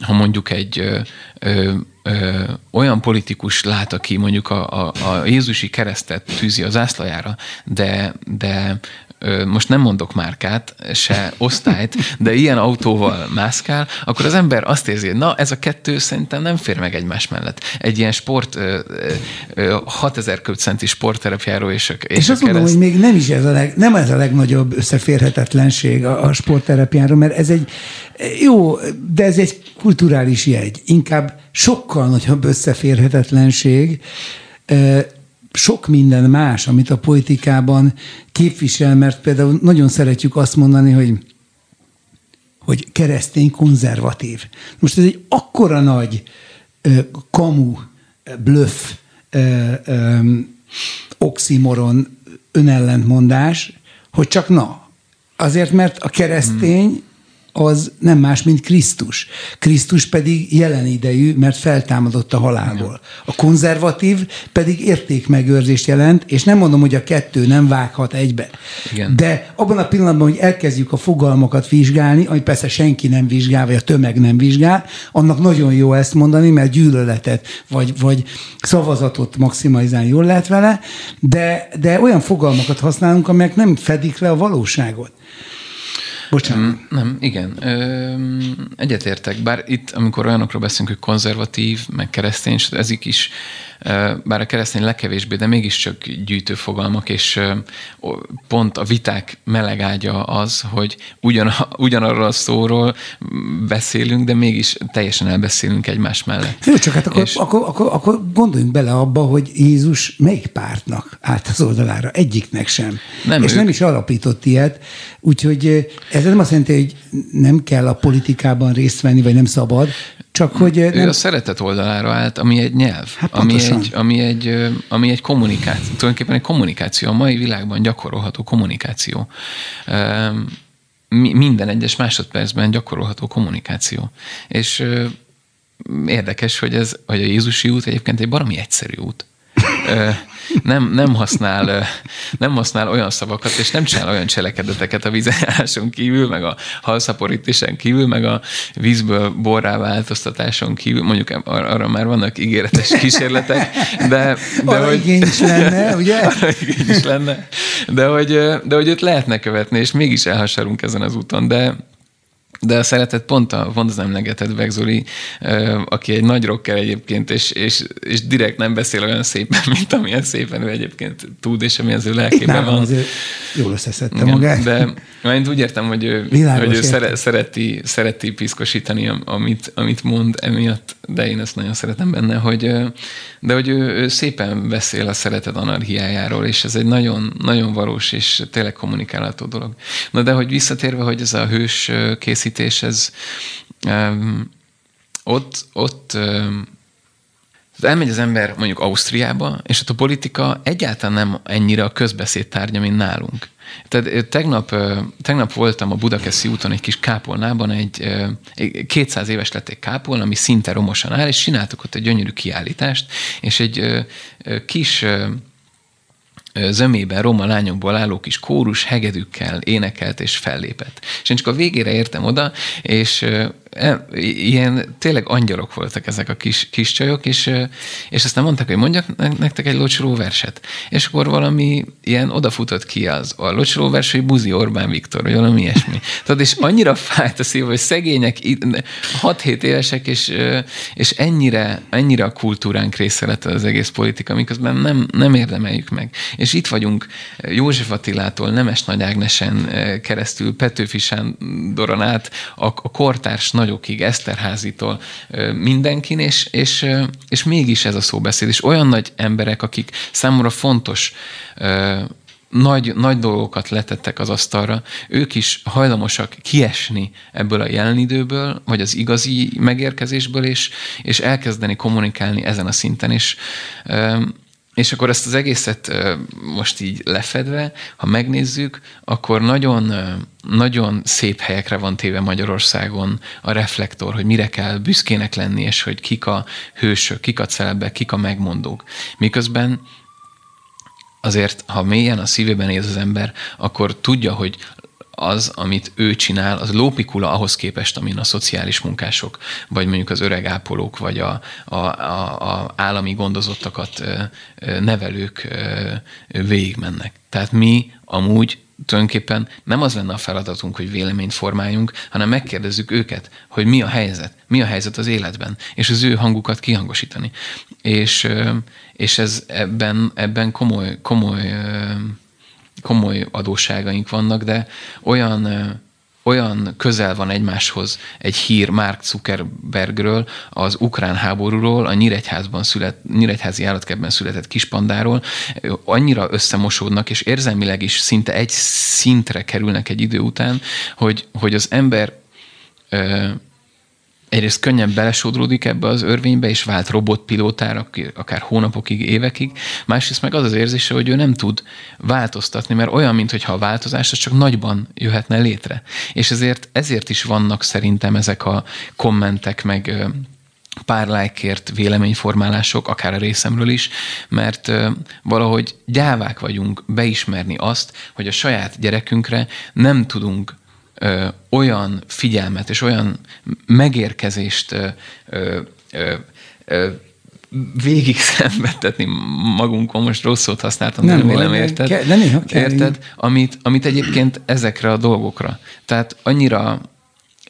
ha mondjuk egy ö, ö, ö, olyan politikus lát, aki mondjuk a, a, a Jézusi keresztet tűzi az ászlajára, de, de most nem mondok márkát, se osztályt, de ilyen autóval mászkál, akkor az ember azt érzi, hogy na, ez a kettő szerintem nem fér meg egymás mellett. Egy ilyen sport, 6000 köbcenti sportterepjáró és a, és, és a azt kereszt... mondom, hogy még nem is ez a, leg, nem ez a legnagyobb összeférhetetlenség a, a sportterepjáró, mert ez egy jó, de ez egy kulturális jegy. Inkább sokkal nagyobb összeférhetetlenség, sok minden más, amit a politikában képvisel, mert például nagyon szeretjük azt mondani, hogy hogy keresztény konzervatív. Most ez egy akkora nagy ö, kamu, bluff, ö, oximoron, önellentmondás, hogy csak na. Azért, mert a keresztény az nem más, mint Krisztus. Krisztus pedig jelen idejű, mert feltámadott a halálból. A konzervatív pedig értékmegőrzést jelent, és nem mondom, hogy a kettő nem vághat egybe. Igen. De abban a pillanatban, hogy elkezdjük a fogalmakat vizsgálni, amit persze senki nem vizsgál, vagy a tömeg nem vizsgál, annak nagyon jó ezt mondani, mert gyűlöletet, vagy, vagy szavazatot maximalizálni jól lehet vele, de, de olyan fogalmakat használunk, amelyek nem fedik le a valóságot. Bocsánat. Nem, nem igen. Ö, egyetértek, bár itt, amikor olyanokról beszélünk, hogy konzervatív, meg keresztény, ezek is bár a keresztény legkevésbé, de mégiscsak gyűjtő fogalmak, és pont a viták melegágya az, hogy ugyan, ugyanarról a szóról beszélünk, de mégis teljesen elbeszélünk egymás mellett. Jó, csak hát akkor, és... akkor, akkor, akkor gondoljunk bele abba, hogy Jézus melyik pártnak állt az oldalára? Egyiknek sem. Nem és ők... nem is alapított ilyet, úgyhogy ez nem azt jelenti, hogy nem kell a politikában részt venni, vagy nem szabad, csak hogy... Ő nem... a szeretet oldalára állt, ami egy nyelv, hát ami, egy, ami, egy, ami egy kommunikáció, tulajdonképpen egy kommunikáció, a mai világban gyakorolható kommunikáció. Minden egyes másodpercben gyakorolható kommunikáció. És érdekes, hogy, ez, hogy a Jézusi út egyébként egy baromi egyszerű út nem, nem, használ, nem használ olyan szavakat, és nem csinál olyan cselekedeteket a vízejáráson kívül, meg a halszaporításon kívül, meg a vízből borrá változtatáson kívül, mondjuk arra már vannak ígéretes kísérletek, de, de hogy... igény is lenne, ugye? igény is lenne, de hogy, de hogy őt lehetne követni, és mégis elhasarunk ezen az úton, de de a szeretet pont, a, pont az emlegetett meg Zoli, aki egy nagy rocker egyébként, és, és, és direkt nem beszél olyan szépen, mint amilyen szépen ő egyébként tud, és ami az ő lelkében van. Azért jól összeszedte magát. De én úgy értem, hogy ő, Világos hogy ő szere, szereti, szereti piszkosítani, amit, amit mond emiatt, de én ezt nagyon szeretem benne, hogy, de hogy ő, ő szépen beszél a szeretet anarhiájáról, és ez egy nagyon, nagyon valós és tényleg kommunikálható dolog. Na de hogy visszatérve, hogy ez a hős készítés, ez um, ott, ott um, elmegy az ember mondjuk Ausztriába, és ott a politika egyáltalán nem ennyire a közbeszéd tárgya, mint nálunk. Tehát tegnap, tegnap voltam a Budakeszi úton egy kis kápolnában, egy 200 éves lett egy kápolna, ami szinte romosan áll, és csináltuk ott egy gyönyörű kiállítást, és egy kis zömében roma lányokból álló kis kórus hegedűkkel énekelt és fellépett. És én csak a végére értem oda, és ilyen tényleg angyalok voltak ezek a kis, kis csajok, és, és aztán mondták, hogy mondjak nektek egy locsró verset. És akkor valami ilyen odafutott ki az a locsró vers, hogy Buzi Orbán Viktor, vagy valami ilyesmi. Tehát és annyira fájt a szív, hogy szegények, 6-7 évesek, és, és ennyire, ennyire a kultúránk része lett az egész politika, miközben nem, nem érdemeljük meg. És itt vagyunk József Attilától, Nemes Nagy Ágnesen keresztül, Petőfi Sándoron át, a, a kortárs nagyokig, Eszterházitól mindenkin, és, és, és mégis ez a szóbeszéd. És olyan nagy emberek, akik számomra fontos nagy, nagy dolgokat letettek az asztalra, ők is hajlamosak kiesni ebből a jelen időből, vagy az igazi megérkezésből, és, és elkezdeni kommunikálni ezen a szinten. És és akkor ezt az egészet most így lefedve, ha megnézzük, akkor nagyon, nagyon szép helyekre van téve Magyarországon a reflektor, hogy mire kell büszkének lenni, és hogy kik a hősök, kik a celebek, kik a megmondók. Miközben azért, ha mélyen a szívében érz az ember, akkor tudja, hogy az, amit ő csinál, az lópikula ahhoz képest, amin a szociális munkások, vagy mondjuk az öreg ápolók, vagy a, a, a, a állami gondozottakat nevelők végigmennek. Tehát mi amúgy tulajdonképpen nem az lenne a feladatunk, hogy véleményt formáljunk, hanem megkérdezzük őket, hogy mi a helyzet, mi a helyzet az életben, és az ő hangukat kihangosítani. És, és ez ebben, ebben komoly, komoly komoly adósságaink vannak, de olyan olyan közel van egymáshoz egy hír Mark Zuckerbergről, az ukrán háborúról, a Nyíregyházban szület, Nyíregyházi állatkertben született kispandáról, annyira összemosódnak, és érzelmileg is szinte egy szintre kerülnek egy idő után, hogy, hogy az ember egyrészt könnyen belesodródik ebbe az örvénybe, és vált robotpilótára, akár hónapokig, évekig, másrészt meg az az érzése, hogy ő nem tud változtatni, mert olyan, mintha a változás az csak nagyban jöhetne létre. És ezért, ezért is vannak szerintem ezek a kommentek, meg pár lájkért véleményformálások, akár a részemről is, mert valahogy gyávák vagyunk beismerni azt, hogy a saját gyerekünkre nem tudunk ö, olyan figyelmet és olyan megérkezést ö, ö, ö, végig szenvedtetni magunkon, most rossz szót használtam, nem, vélem, érted? Ke, de néha kell, érted? Amit, amit egyébként ezekre a dolgokra. Tehát annyira,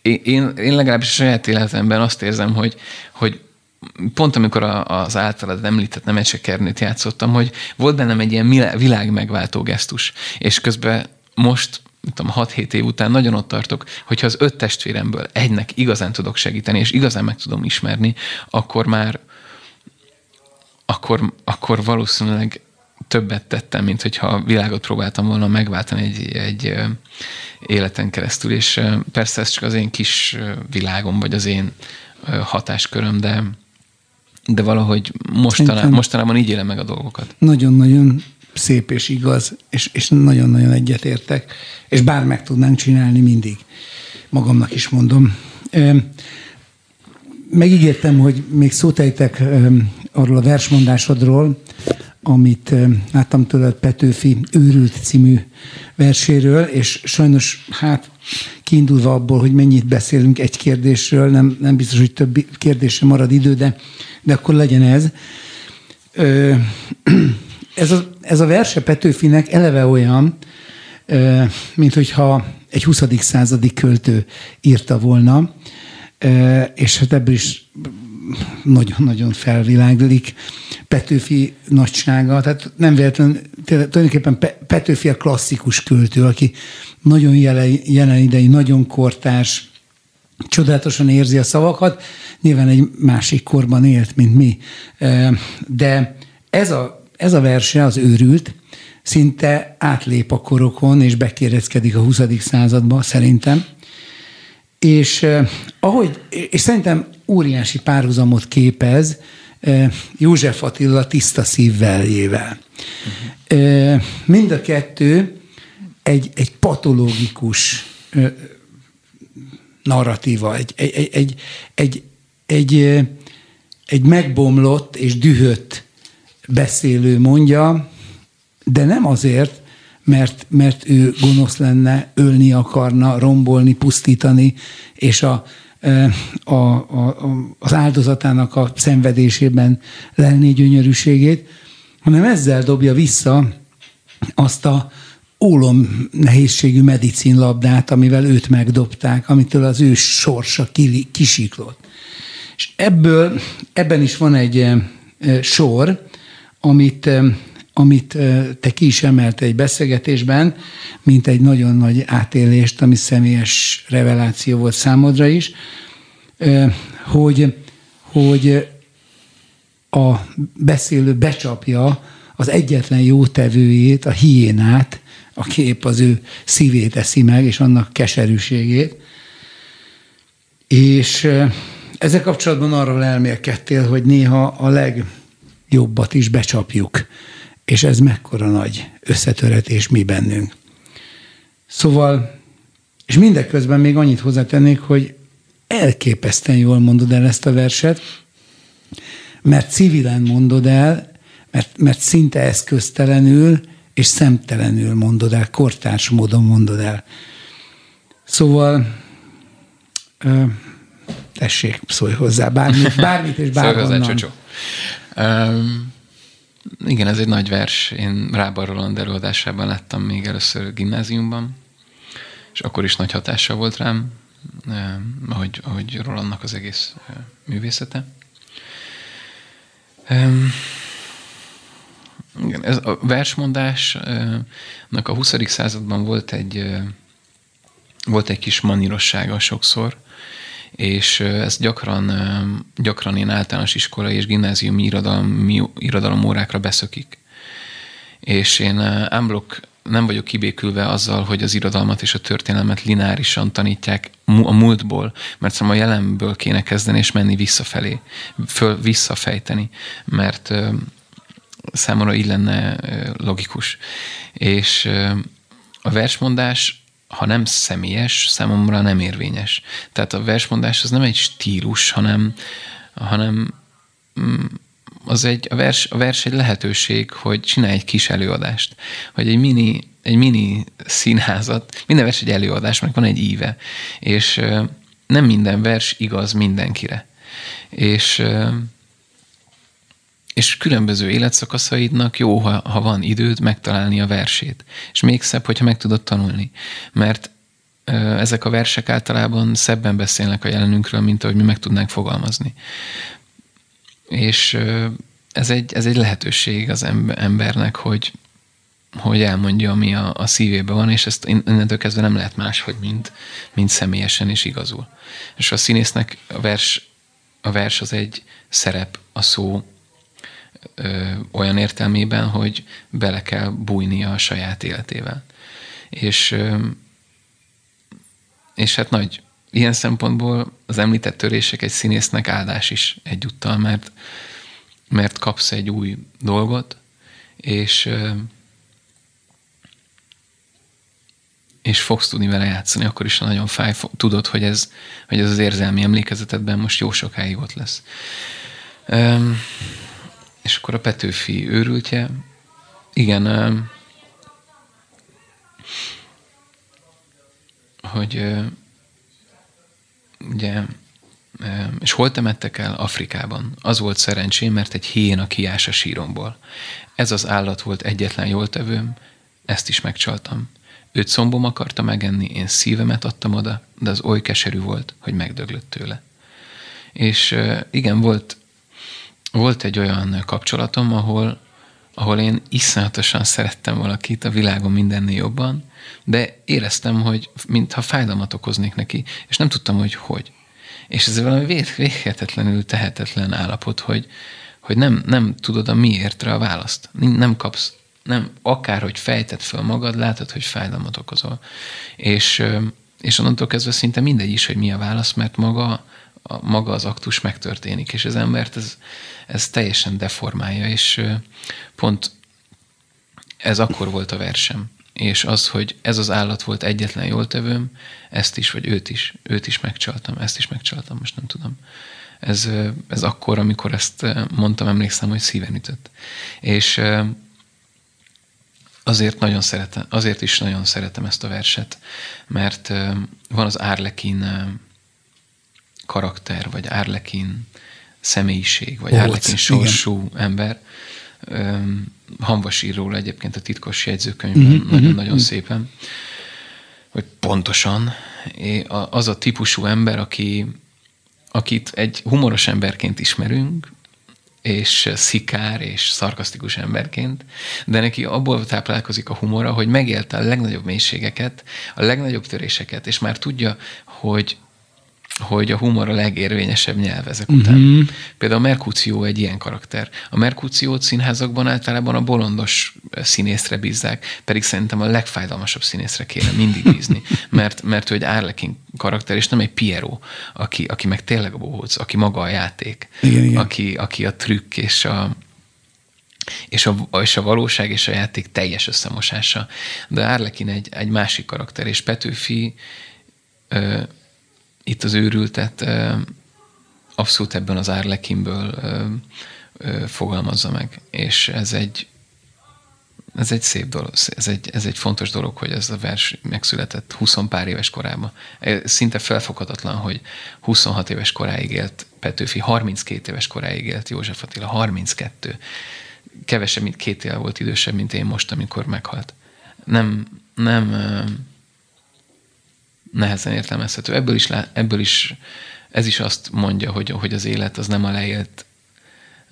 én, én legalábbis a saját életemben azt érzem, hogy, hogy pont amikor az általad említett Nemecsekernőt játszottam, hogy volt bennem egy ilyen világ megváltó gesztus, és közben most tudom, 6-7 év után nagyon ott tartok, hogyha az öt testvéremből egynek igazán tudok segíteni, és igazán meg tudom ismerni, akkor már akkor, akkor valószínűleg többet tettem, mint hogyha a világot próbáltam volna megváltani egy, egy életen keresztül, és persze ez csak az én kis világom, vagy az én hatásköröm, de, de valahogy mostanában, mostanában így élem meg a dolgokat. Nagyon-nagyon szép és igaz, és, és nagyon-nagyon egyetértek, és bár meg tudnánk csinálni mindig. Magamnak is mondom. Megígértem, hogy még szót ejtek arról a versmondásodról, amit láttam tőled Petőfi Őrült című verséről, és sajnos hát kiindulva abból, hogy mennyit beszélünk egy kérdésről, nem, nem biztos, hogy több kérdésre marad idő, de, de akkor legyen ez. Ez a, ez a verse Petőfinek eleve olyan, mint hogyha egy 20. századi költő írta volna, és hát ebből is nagyon-nagyon felviláglik Petőfi nagysága. Tehát nem véletlenül, tulajdonképpen Petőfi a klasszikus költő, aki nagyon jelen, jelen idei, nagyon kortárs, csodálatosan érzi a szavakat, nyilván egy másik korban élt, mint mi. De ez a, ez a verse, az őrült, szinte átlép a korokon, és bekéreckedik a 20. századba, szerintem. És ahogy, és szerintem óriási párhuzamot képez József Attila tiszta szívveljével. Uh-huh. Mind a kettő egy, egy patológikus narratíva, egy, egy, egy, egy, egy, egy megbomlott és dühött beszélő mondja, de nem azért, mert, mert ő gonosz lenne, ölni akarna, rombolni, pusztítani, és a, a, a, az áldozatának a szenvedésében lenni gyönyörűségét, hanem ezzel dobja vissza azt a ólom nehézségű medicinlabdát, amivel őt megdobták, amitől az ő sorsa kisiklott. És ebből, ebben is van egy sor, amit amit te ki is emelte egy beszélgetésben, mint egy nagyon nagy átélést, ami személyes reveláció volt számodra is, hogy, hogy a beszélő becsapja az egyetlen jó tevőjét, a hiénát, a kép az ő szívét eszi meg, és annak keserűségét. És ezzel kapcsolatban arról elmélkedtél, hogy néha a legjobbat is becsapjuk és ez mekkora nagy összetöretés mi bennünk. Szóval, és mindeközben még annyit hozzátennék, hogy elképesztően jól mondod el ezt a verset, mert civilen mondod el, mert, mert szinte eszköztelenül és szemtelenül mondod el, kortárs módon mondod el. Szóval ö, tessék, szólj hozzá bármit, bármit és bárhonnan. Szólj hozzá, Csocsó. Um, igen, ez egy nagy vers. Én Rába Roland előadásában láttam még először gimnáziumban, és akkor is nagy hatása volt rám, eh, ahogy, ahogy Rolandnak az egész eh, művészete. Igen, ez a versmondásnak a 20. században volt egy, volt egy kis manírossága sokszor, és ez gyakran, gyakran én általános iskolai és gimnáziumi irodalom, irodalom órákra beszökik. És én ámblok nem vagyok kibékülve azzal, hogy az irodalmat és a történelmet lineárisan tanítják a múltból, mert szerintem a jelenből kéne kezdeni és menni visszafelé, föl, visszafejteni, mert számomra így lenne logikus. És a versmondás ha nem személyes, számomra nem érvényes. Tehát a versmondás az nem egy stílus, hanem, hanem mm, az egy, a, vers, a vers egy lehetőség, hogy csinálj egy kis előadást, hogy egy mini, egy mini színházat, minden vers egy előadás, mert van egy íve, és nem minden vers igaz mindenkire. És és különböző életszakaszaidnak jó, ha, ha van időd megtalálni a versét. És még szebb, hogyha meg tudod tanulni. Mert ezek a versek általában szebben beszélnek a jelenünkről, mint ahogy mi meg tudnánk fogalmazni. És ez egy, ez egy lehetőség az embernek, hogy, hogy elmondja, ami a, a szívében van, és ezt innentől kezdve nem lehet máshogy, mint, mint személyesen és igazul. És a színésznek a vers, a vers az egy szerep, a szó ö, olyan értelmében, hogy bele kell bújnia a saját életével. És, ö, és hát nagy, ilyen szempontból az említett törések egy színésznek áldás is egyúttal, mert, mert kapsz egy új dolgot, és és fogsz tudni vele játszani, akkor is nagyon fáj, tudod, hogy ez, hogy ez az érzelmi emlékezetedben most jó sokáig ott lesz. És akkor a Petőfi őrültje, igen, hogy ugye, és hol temettek el? Afrikában. Az volt szerencsém, mert egy hiéna kiás a síromból. Ez az állat volt egyetlen jól tevőm, ezt is megcsaltam. őt combom akarta megenni, én szívemet adtam oda, de az oly keserű volt, hogy megdöglött tőle. És igen, volt, volt egy olyan kapcsolatom, ahol, ahol én iszonyatosan szerettem valakit a világon mindennél jobban, de éreztem, hogy mintha fájdalmat okoznék neki, és nem tudtam, hogy hogy. És ez valami véghetetlenül tehetetlen állapot, hogy, hogy nem, nem tudod a miértre a választ. Nem kapsz, nem, akárhogy fejted föl magad, látod, hogy fájdalmat okozol. És, és onnantól kezdve szinte mindegy is, hogy mi a válasz, mert maga, a, maga az aktus megtörténik, és az embert ez, ez teljesen deformálja, és pont ez akkor volt a versem. És az, hogy ez az állat volt egyetlen jól tevőm, ezt is, vagy őt is, őt is megcsaltam, ezt is megcsaltam, most nem tudom. Ez, ez akkor, amikor ezt mondtam, emlékszem, hogy szíven ütött. És azért nagyon szeretem, azért is nagyon szeretem ezt a verset, mert van az Árlekin karakter, vagy Árlekin személyiség, vagy Ó, Árlekin sorsú igen. ember. Hanvas ír róla egyébként a titkos jegyzőkönyvben uh-huh, nagyon-nagyon uh-huh. szépen, hogy pontosan az a típusú ember, aki, akit egy humoros emberként ismerünk, és szikár és szarkasztikus emberként, de neki abból táplálkozik a humora, hogy megélte a legnagyobb mélységeket, a legnagyobb töréseket, és már tudja, hogy hogy a humor a legérvényesebb nyelv ezek uh-huh. után. Például a Merkúció egy ilyen karakter. A Merkúciót színházakban általában a bolondos színészre bízzák, pedig szerintem a legfájdalmasabb színészre kéne mindig bízni, mert, mert ő egy Árlekin karakter, és nem egy Piero, aki, aki meg tényleg a bohóc, aki maga a játék, igen, igen. Aki, aki a trükk és a, és a, és a valóság és a játék teljes összemosása. De Árlekin egy, egy másik karakter, és Petőfi ö, itt az őrültet abszolút ebben az Árlekinből fogalmazza meg. És ez egy, ez egy szép dolog, ez egy, ez egy fontos dolog, hogy ez a vers megszületett 20 pár éves korában. Szinte felfoghatatlan, hogy 26 éves koráig élt Petőfi, 32 éves koráig élt József Attila, 32. Kevesebb, mint két év volt idősebb, mint én most, amikor meghalt. Nem, nem, nehezen értelmezhető. Ebből is, ebből is ez is azt mondja, hogy, hogy az élet az nem a leélt,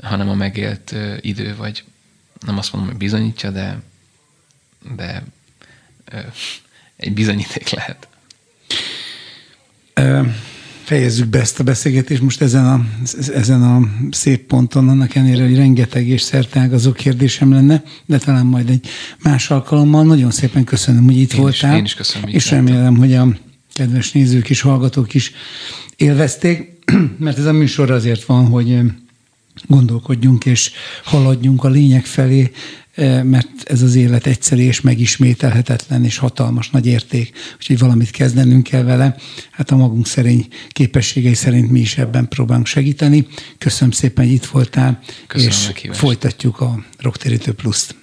hanem a megélt idő, vagy nem azt mondom, hogy bizonyítja, de, de egy bizonyíték lehet. Fejezzük be ezt a beszélgetést most ezen a, ezen a szép ponton, annak ellenére, hogy rengeteg és szertágazó kérdésem lenne, de talán majd egy más alkalommal. Nagyon szépen köszönöm, hogy itt én voltál. Is, én is köszönöm. És remélem, hogy a kedves nézők és hallgatók is élvezték, mert ez a műsor azért van, hogy gondolkodjunk és haladjunk a lényeg felé, mert ez az élet egyszerű és megismételhetetlen és hatalmas nagy érték, úgyhogy valamit kezdenünk kell vele. Hát a magunk szerény képességei szerint mi is ebben próbálunk segíteni. Köszönöm szépen, hogy itt voltál, Köszönöm és folytatjuk a Rocktérítő Pluszt.